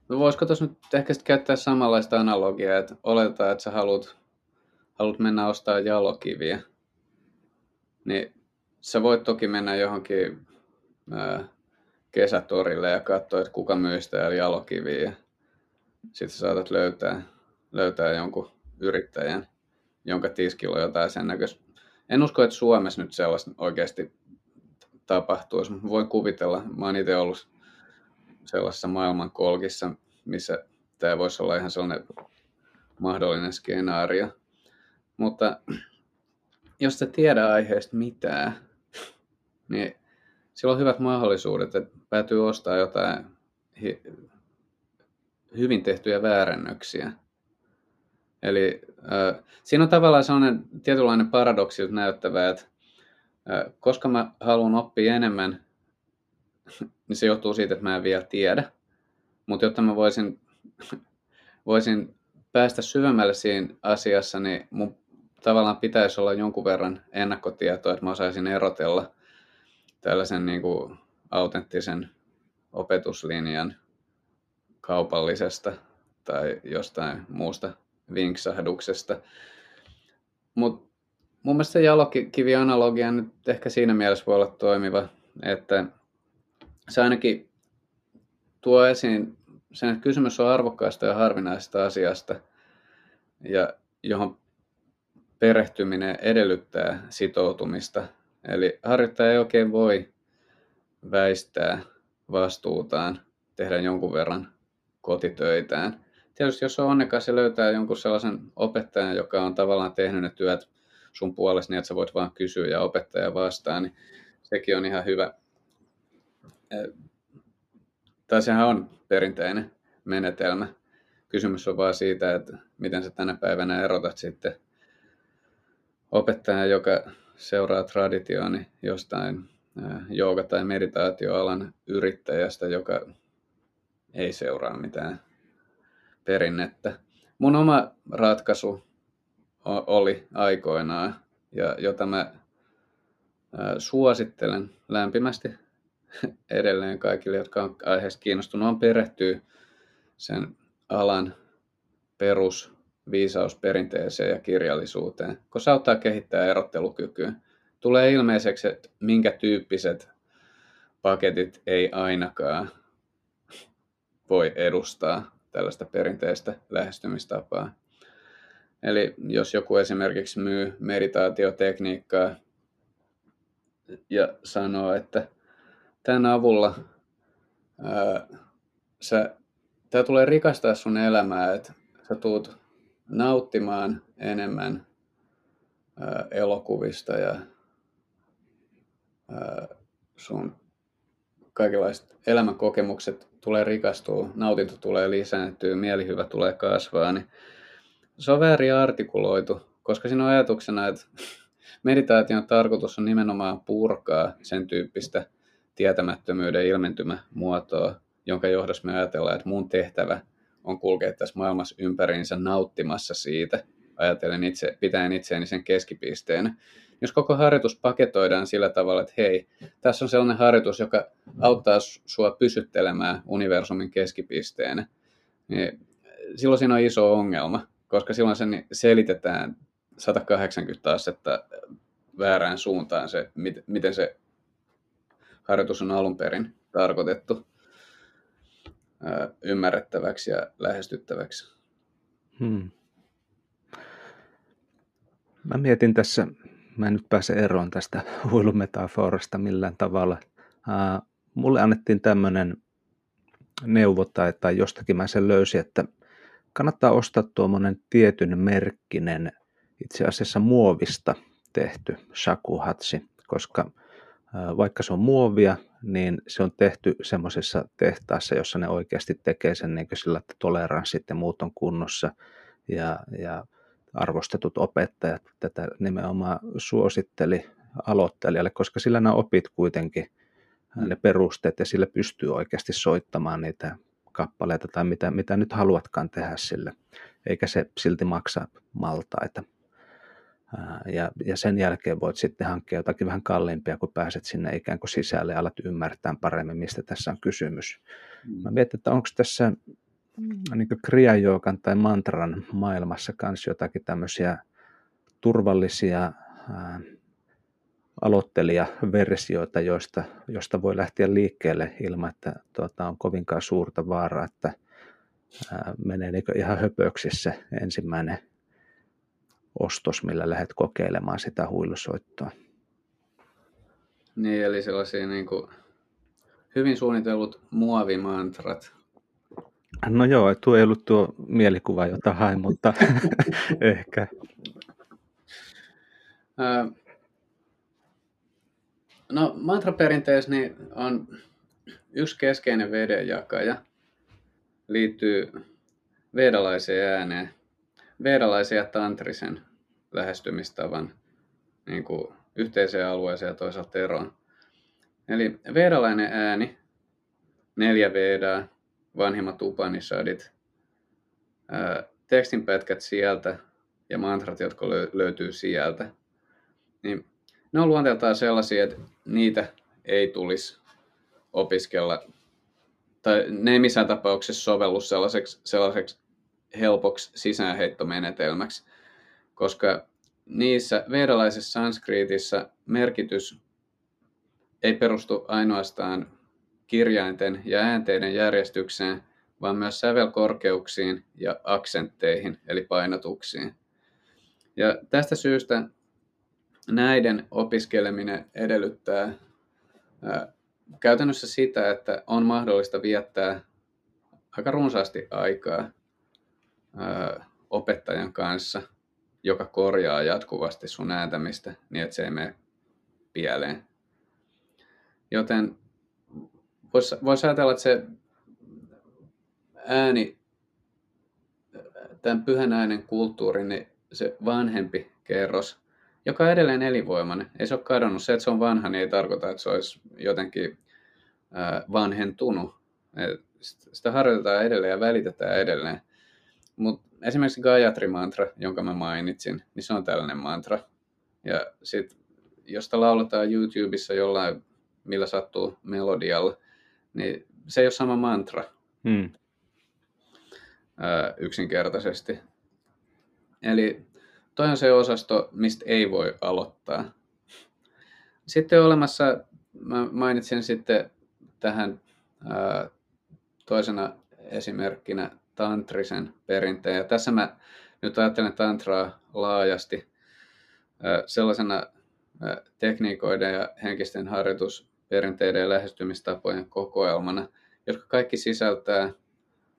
[SPEAKER 2] No voisiko tuossa nyt ehkä käyttää samanlaista analogiaa, että oletetaan, että sä haluat, haluat mennä ostaa jalokiviä, niin sä voit toki mennä johonkin ää, kesätorille ja katsoa, että kuka myy sitä jalokiviä. Sitten sä saatat löytää, löytää jonkun yrittäjän, jonka tiskillä on jotain sen näköistä. En usko, että Suomessa nyt sellaista oikeasti tapahtuisi. Voin kuvitella, mä oon itse ollut sellaisessa maailmankolkissa, missä tämä voisi olla ihan sellainen mahdollinen skenaario. Mutta jos et tiedä aiheesta mitään, niin sillä on hyvät mahdollisuudet, että päätyy ostaa jotain hyvin tehtyjä väärännöksiä. Eli äh, siinä on tavallaan sellainen tietynlainen paradoksi näyttävä, että äh, koska mä haluan oppia enemmän, [laughs] niin se johtuu siitä, että mä en vielä tiedä. Mutta jotta mä voisin, [laughs] voisin päästä syvemmälle siinä asiassa, niin mun tavallaan pitäisi olla jonkun verran ennakkotietoa, että mä osaisin erotella tällaisen niin kuin autenttisen opetuslinjan kaupallisesta tai jostain muusta vinksahduksesta. Mutta mun mielestä se jalokivi-analogia nyt ehkä siinä mielessä voi olla toimiva, että se ainakin tuo esiin sen, että kysymys on arvokkaasta ja harvinaisesta asiasta, ja johon perehtyminen edellyttää sitoutumista. Eli harjoittaja ei oikein voi väistää vastuutaan tehdä jonkun verran kotitöitään. Tietysti jos on onnekas ja löytää jonkun sellaisen opettajan, joka on tavallaan tehnyt ne työt sun puolesta niin, että sä voit vaan kysyä ja opettaja vastaa, niin sekin on ihan hyvä. Tai sehän on perinteinen menetelmä. Kysymys on vaan siitä, että miten sä tänä päivänä erotat sitten opettajan, joka seuraa traditiooni jostain jooga- tai meditaatioalan yrittäjästä, joka ei seuraa mitään perinnettä. Mun oma ratkaisu oli aikoinaan, ja jota mä suosittelen lämpimästi [laughs] edelleen kaikille, jotka on aiheesta kiinnostunut, on perehtyä sen alan perus viisausperinteeseen ja kirjallisuuteen, kun se auttaa kehittää erottelukykyä. Tulee ilmeiseksi, että minkä tyyppiset paketit ei ainakaan voi edustaa tällaista perinteistä lähestymistapaa. Eli jos joku esimerkiksi myy meditaatiotekniikkaa ja sanoo, että tämän avulla ää, sä, tämä tulee rikastaa sun elämää, että sä tuut nauttimaan enemmän ää, elokuvista ja ää, sun kaikenlaiset elämänkokemukset tulee rikastua, nautinto tulee lisääntyä, mielihyvä tulee kasvaa, niin se on väärin artikuloitu, koska siinä on ajatuksena, että meditaation tarkoitus on nimenomaan purkaa sen tyyppistä tietämättömyyden ilmentymämuotoa, jonka johdossa me ajatellaan, että mun tehtävä on kulkea tässä maailmassa ympäriinsä nauttimassa siitä, ajatellen itse, pitäen itseäni sen keskipisteenä. Jos koko harjoitus paketoidaan sillä tavalla, että hei, tässä on sellainen harjoitus, joka auttaa sua pysyttelemään universumin keskipisteenä, niin silloin siinä on iso ongelma, koska silloin sen selitetään 180 astetta väärään suuntaan se, miten se harjoitus on alun perin tarkoitettu ymmärrettäväksi ja lähestyttäväksi. Hmm.
[SPEAKER 1] Mä mietin tässä, mä en nyt pääse eroon tästä [laughs] huilumetaforasta millään tavalla. Uh, mulle annettiin tämmöinen neuvo tai, tai jostakin mä sen löysin, että kannattaa ostaa tuommoinen tietyn merkkinen, itse asiassa muovista tehty shakuhatsi, koska vaikka se on muovia, niin se on tehty semmoisessa tehtaassa, jossa ne oikeasti tekee sen niin sillä, että toleranssit ja muut on kunnossa. Ja, ja arvostetut opettajat tätä nimenomaan suositteli aloittelijalle, koska sillä nämä opit kuitenkin ne perusteet ja sillä pystyy oikeasti soittamaan niitä kappaleita tai mitä, mitä nyt haluatkaan tehdä sille, eikä se silti maksa maltaita. Ja, ja sen jälkeen voit sitten hankkia jotakin vähän kalliimpia, kun pääset sinne ikään kuin sisälle ja alat ymmärtää paremmin, mistä tässä on kysymys. Mm. Mä mietin, että onko tässä niin kriajoukan tai mantran maailmassa myös jotakin tämmöisiä turvallisia ää, aloittelijaversioita, joista, josta voi lähteä liikkeelle ilman, että tuota, on kovinkaan suurta vaaraa, että ää, menee niin ihan höpöksissä ensimmäinen ostos, millä lähdet kokeilemaan sitä huilusoittoa.
[SPEAKER 2] Niin, eli sellaisia niin kuin hyvin suunnitellut muovimantrat.
[SPEAKER 1] No joo, tuo ei ollut tuo mielikuva, jota hain, mutta [laughs] ehkä.
[SPEAKER 2] No mantraperinteessä niin on yksi keskeinen vedenjakaja liittyy vedalaiseen ääneen, vedalaisen ja tantrisen lähestymistavan niin kuin yhteiseen alueeseen ja toisaalta eroon. Eli vedalainen ääni, neljä vedaa, vanhimmat Upanishadit, tekstinpätkät sieltä ja mantrat, jotka löytyy sieltä, niin ne on luonteeltaan sellaisia, että niitä ei tulisi opiskella, tai ne ei missään tapauksessa sovellu sellaiseksi, sellaiseksi helpoksi sisäänheittomenetelmäksi, koska niissä vedalaisessa sanskriitissa merkitys ei perustu ainoastaan kirjainten ja äänteiden järjestykseen, vaan myös sävelkorkeuksiin ja aksentteihin, eli painotuksiin. Ja tästä syystä näiden opiskeleminen edellyttää ää, käytännössä sitä, että on mahdollista viettää aika runsaasti aikaa opettajan kanssa, joka korjaa jatkuvasti sun ääntämistä niin, että se ei mene pieleen. Joten voisi vois ajatella, että se ääni, tämän pyhän äänen kulttuuri, niin se vanhempi kerros joka on edelleen elinvoimainen. Ei se ole kadonnut. Se, että se on vanha, niin ei tarkoita, että se olisi jotenkin vanhentunut. Sitä harjoitetaan edelleen ja välitetään edelleen. Mutta esimerkiksi Gayatri-mantra, jonka mä mainitsin, niin se on tällainen mantra. Ja sitten, jos sitä lauletaan YouTubessa jollain, millä sattuu melodialla, niin se ei ole sama mantra. Hmm. yksinkertaisesti. Eli toi on se osasto, mistä ei voi aloittaa. Sitten olemassa, mä mainitsin sitten tähän toisena esimerkkinä tantrisen perinteen. Ja tässä mä nyt ajattelen tantraa laajasti sellaisena tekniikoiden ja henkisten harjoitusperinteiden ja lähestymistapojen kokoelmana, jotka kaikki sisältää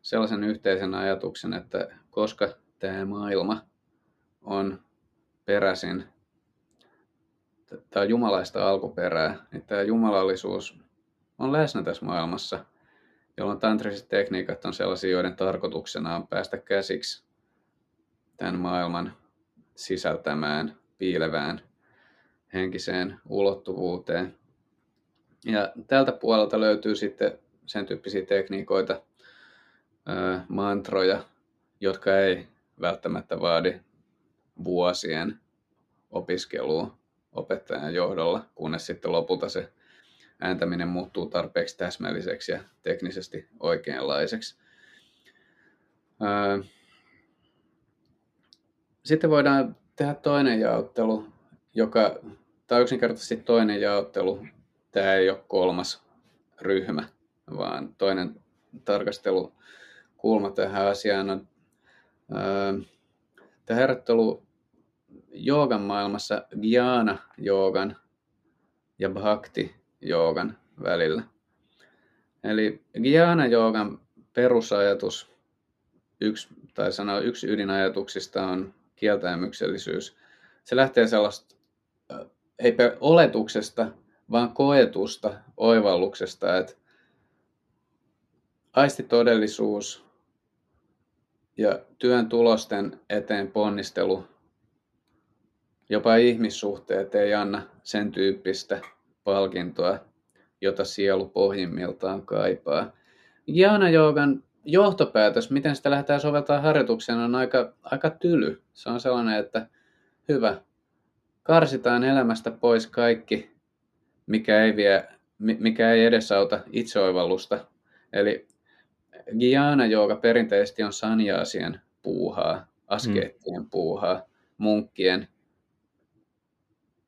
[SPEAKER 2] sellaisen yhteisen ajatuksen, että koska tämä maailma on peräisin, tämä jumalaista alkuperää, niin tämä jumalallisuus on läsnä tässä maailmassa, jolloin tantriset tekniikat on sellaisia, joiden tarkoituksena on päästä käsiksi tämän maailman sisältämään, piilevään henkiseen ulottuvuuteen. Ja tältä puolelta löytyy sitten sen tyyppisiä tekniikoita, mantroja, jotka ei välttämättä vaadi vuosien opiskelua opettajan johdolla, kunnes sitten lopulta se ääntäminen muuttuu tarpeeksi täsmälliseksi ja teknisesti oikeanlaiseksi. Sitten voidaan tehdä toinen jaottelu, joka, tai yksinkertaisesti toinen jaottelu, tämä ei ole kolmas ryhmä, vaan toinen tarkastelukulma tähän asiaan on tämä herättely joogan maailmassa Gyana joogan ja Bhakti joogan välillä. Eli Gyana joogan perusajatus yksi, tai sanoa yksi ydinajatuksista on kieltäymyksellisyys. Se lähtee sellaista, ei oletuksesta, vaan koetusta oivalluksesta, että aistitodellisuus ja työn tulosten eteen ponnistelu, jopa ihmissuhteet ei anna sen tyyppistä palkintoa, jota sielu pohjimmiltaan kaipaa. Jana Joogan johtopäätös, miten sitä lähdetään soveltaa harjoituksena, on aika, aika tyly. Se on sellainen, että hyvä, karsitaan elämästä pois kaikki, mikä ei, vie, mikä ei edesauta itseoivallusta. Eli Giana Jooga perinteisesti on sanjaasien puuhaa, askeettien mm. puuhaa, munkkien.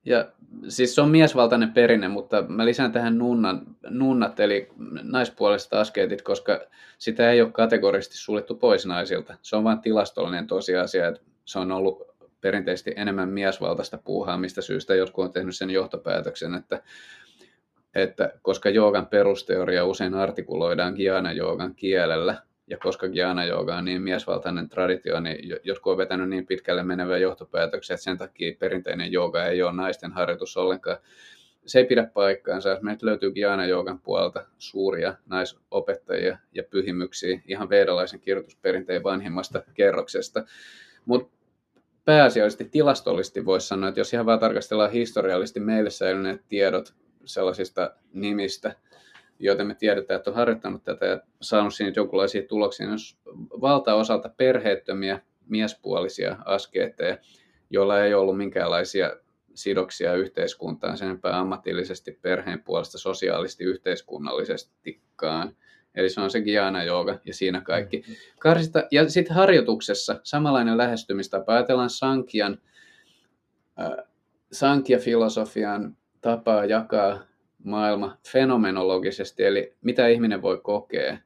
[SPEAKER 2] Ja siis se on miesvaltainen perinne, mutta mä lisään tähän nunnan, nunnat, eli naispuoliset askeetit, koska sitä ei ole kategorisesti suljettu pois naisilta. Se on vain tilastollinen tosiasia, että se on ollut perinteisesti enemmän miesvaltaista puuhaa, mistä syystä jotkut on tehnyt sen johtopäätöksen, että että koska joogan perusteoria usein artikuloidaan giana joogan kielellä, ja koska giana jooga on niin miesvaltainen traditio, niin jotkut on vetänyt niin pitkälle menevää johtopäätöksiä, että sen takia perinteinen jooga ei ole naisten harjoitus ollenkaan. Se ei pidä paikkaansa. Meiltä löytyy Giana Joogan puolelta suuria naisopettajia ja pyhimyksiä ihan vedalaisen kirjoitusperinteen vanhimmasta kerroksesta. Mutta pääasiallisesti tilastollisesti voisi sanoa, että jos ihan vaan tarkastellaan historiallisesti meille säilyneet tiedot sellaisista nimistä, joita me tiedetään, että on harjoittanut tätä ja saanut siinä jonkinlaisia tuloksia. Niin valtaosalta perheettömiä miespuolisia askeetteja, joilla ei ollut minkäänlaisia sidoksia yhteiskuntaan sen ammatillisesti, perheen puolesta, sosiaalisesti, yhteiskunnallisestikaan. Eli se on se Giana Jooga ja siinä kaikki. Mm-hmm. Karsita, ja sitten harjoituksessa samanlainen lähestymistapa. Ajatellaan Sankian, äh, Sankia-filosofian tapaa jakaa maailma fenomenologisesti, eli mitä ihminen voi kokea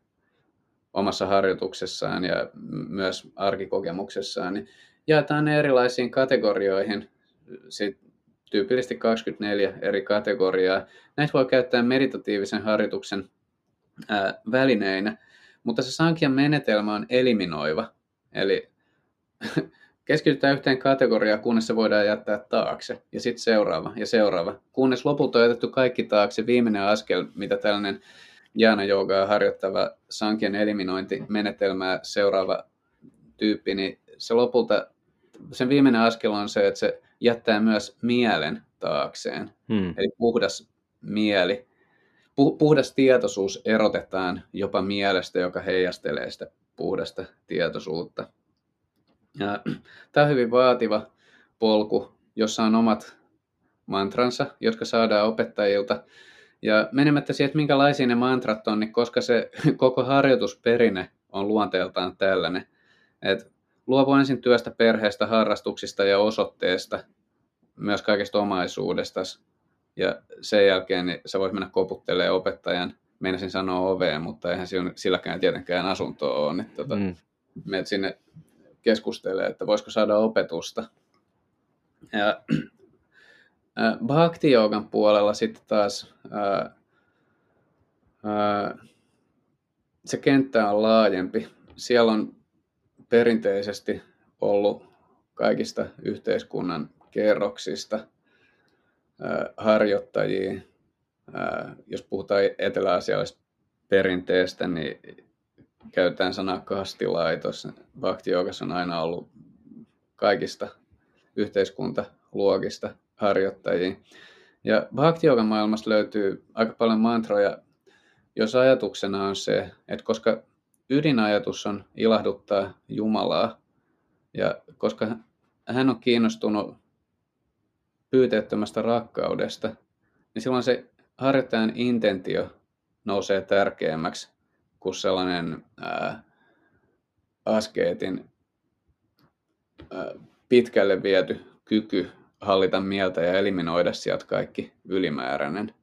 [SPEAKER 2] omassa harjoituksessaan ja myös arkikokemuksessaan, niin jaetaan ne erilaisiin kategorioihin, sit tyypillisesti 24 eri kategoriaa. Näitä voi käyttää meditatiivisen harjoituksen ää, välineinä, mutta se Sankian menetelmä on eliminoiva, eli [laughs] keskitytään yhteen kategoriaan, kunnes se voidaan jättää taakse. Ja sitten seuraava ja seuraava. Kunnes lopulta on jätetty kaikki taakse. Viimeinen askel, mitä tällainen jana joogaa harjoittava sankien eliminointimenetelmää seuraava tyyppi, niin se lopulta, sen viimeinen askel on se, että se jättää myös mielen taakseen. Hmm. Eli puhdas mieli. Puhdas tietoisuus erotetaan jopa mielestä, joka heijastelee sitä puhdasta tietoisuutta. Ja, [clears throat] tämä on hyvin vaativa polku, jossa on omat mantransa, jotka saadaan opettajilta. Ja menemättä siihen, että minkälaisia ne mantrat on, niin koska se [clears throat] koko harjoitusperinne on luonteeltaan tällainen, että luovu ensin työstä, perheestä, harrastuksista ja osoitteesta, myös kaikesta omaisuudesta. Ja sen jälkeen niin sä voit mennä koputtelemaan opettajan, meinasin sanoa oveen, mutta eihän silläkään tietenkään asuntoa ole. Niin tota, mm. Menet sinne keskustelee, että voisiko saada opetusta. Ja bhakti joogan puolella sitten taas ää, ää, se kenttä on laajempi. Siellä on perinteisesti ollut kaikista yhteiskunnan kerroksista harjoittajia. Jos puhutaan eteläasialaisesta perinteestä, niin käytetään sanaa kastilaitos. Bhakti on aina ollut kaikista yhteiskuntaluokista harjoittajia. Ja bhakti maailmasta löytyy aika paljon mantroja, jos ajatuksena on se, että koska ydinajatus on ilahduttaa Jumalaa, ja koska hän on kiinnostunut pyyteettömästä rakkaudesta, niin silloin se harjoittajan intentio nousee tärkeämmäksi kuin sellainen ää, askeetin ää, pitkälle viety kyky hallita mieltä ja eliminoida sieltä kaikki ylimääräinen.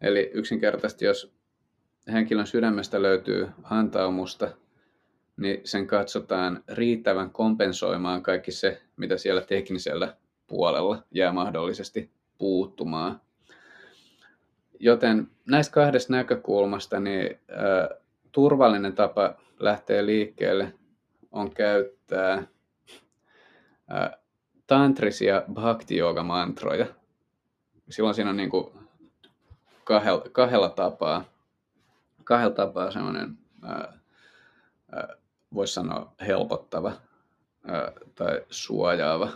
[SPEAKER 2] Eli yksinkertaisesti, jos henkilön sydämestä löytyy antaumusta, niin sen katsotaan riittävän kompensoimaan kaikki se, mitä siellä teknisellä puolella jää mahdollisesti puuttumaan. Joten näistä kahdesta näkökulmasta niin turvallinen tapa lähteä liikkeelle on käyttää ää, tantrisia bhakti mantroja. Silloin siinä on niin kuin kahdella, kahdella tapaa, kahdella tapaa semmoinen, voisi sanoa helpottava ää, tai suojaava,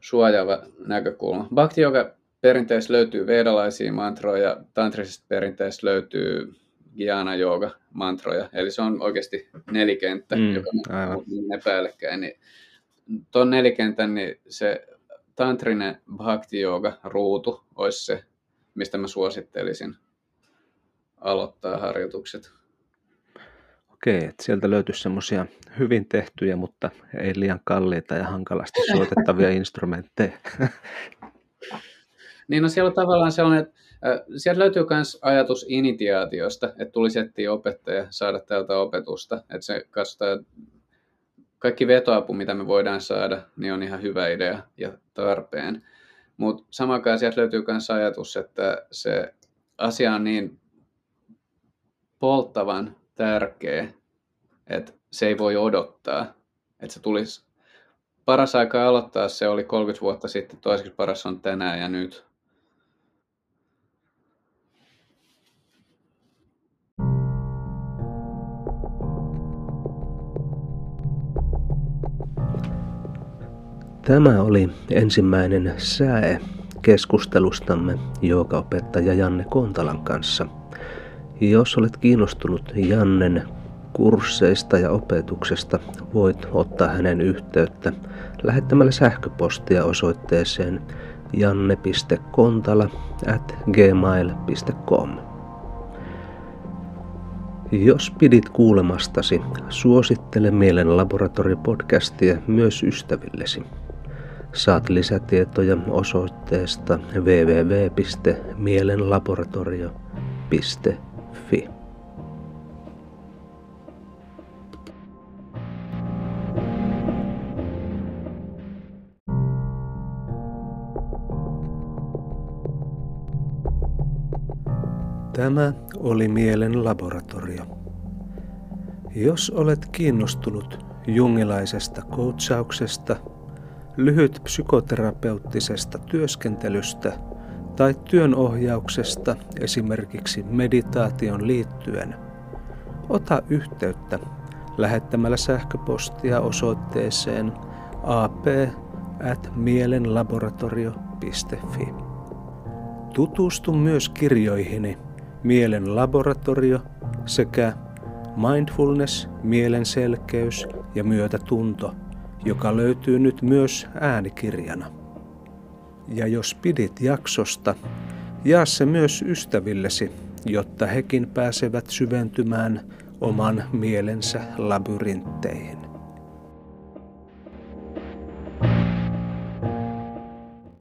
[SPEAKER 2] suojaava näkökulma. Bhakti Yoga perinteessä löytyy vedalaisia mantroja, tantrisesta perinteessä löytyy Giana Yoga mantroja, eli se on oikeasti nelikenttä, mm, joka on ne päällekkäin. Niin tuon nelikentän, niin se tantrinen bhakti yoga ruutu olisi se, mistä mä suosittelisin aloittaa harjoitukset.
[SPEAKER 1] Okei, että sieltä löytyisi semmoisia hyvin tehtyjä, mutta ei liian kalliita ja hankalasti [laughs] soitettavia instrumentteja. [laughs]
[SPEAKER 2] niin no siellä on tavallaan sellainen, että sieltä löytyy myös ajatus initiaatiosta, että tulisi etsiä opettaja, saada täältä opetusta, että se katsotaan, kaikki vetoapu, mitä me voidaan saada, niin on ihan hyvä idea ja tarpeen. Mutta samaan sieltä löytyy myös ajatus, että se asia on niin polttavan tärkeä, että se ei voi odottaa. Että se tulisi paras aika aloittaa, se oli 30 vuotta sitten, toiseksi paras on tänään ja nyt.
[SPEAKER 1] Tämä oli ensimmäinen säe keskustelustamme opettaja Janne Kontalan kanssa. Jos olet kiinnostunut Jannen kursseista ja opetuksesta, voit ottaa hänen yhteyttä lähettämällä sähköpostia osoitteeseen janne.kontala at gmail.com. Jos pidit kuulemastasi, suosittele Mielen laboratoriopodcastia myös ystävillesi. Saat lisätietoja osoitteesta www.mielenlaboratorio.fi. Tämä oli Mielen laboratorio. Jos olet kiinnostunut jungilaisesta koutsauksesta – lyhyt psykoterapeuttisesta työskentelystä tai työnohjauksesta esimerkiksi meditaation liittyen, ota yhteyttä lähettämällä sähköpostia osoitteeseen ap.mielenlaboratorio.fi. Tutustu myös kirjoihini Mielen laboratorio sekä Mindfulness, mielenselkeys ja myötätunto – joka löytyy nyt myös äänikirjana. Ja jos pidit jaksosta, jaa se myös ystävillesi, jotta hekin pääsevät syventymään oman mielensä labyrintteihin.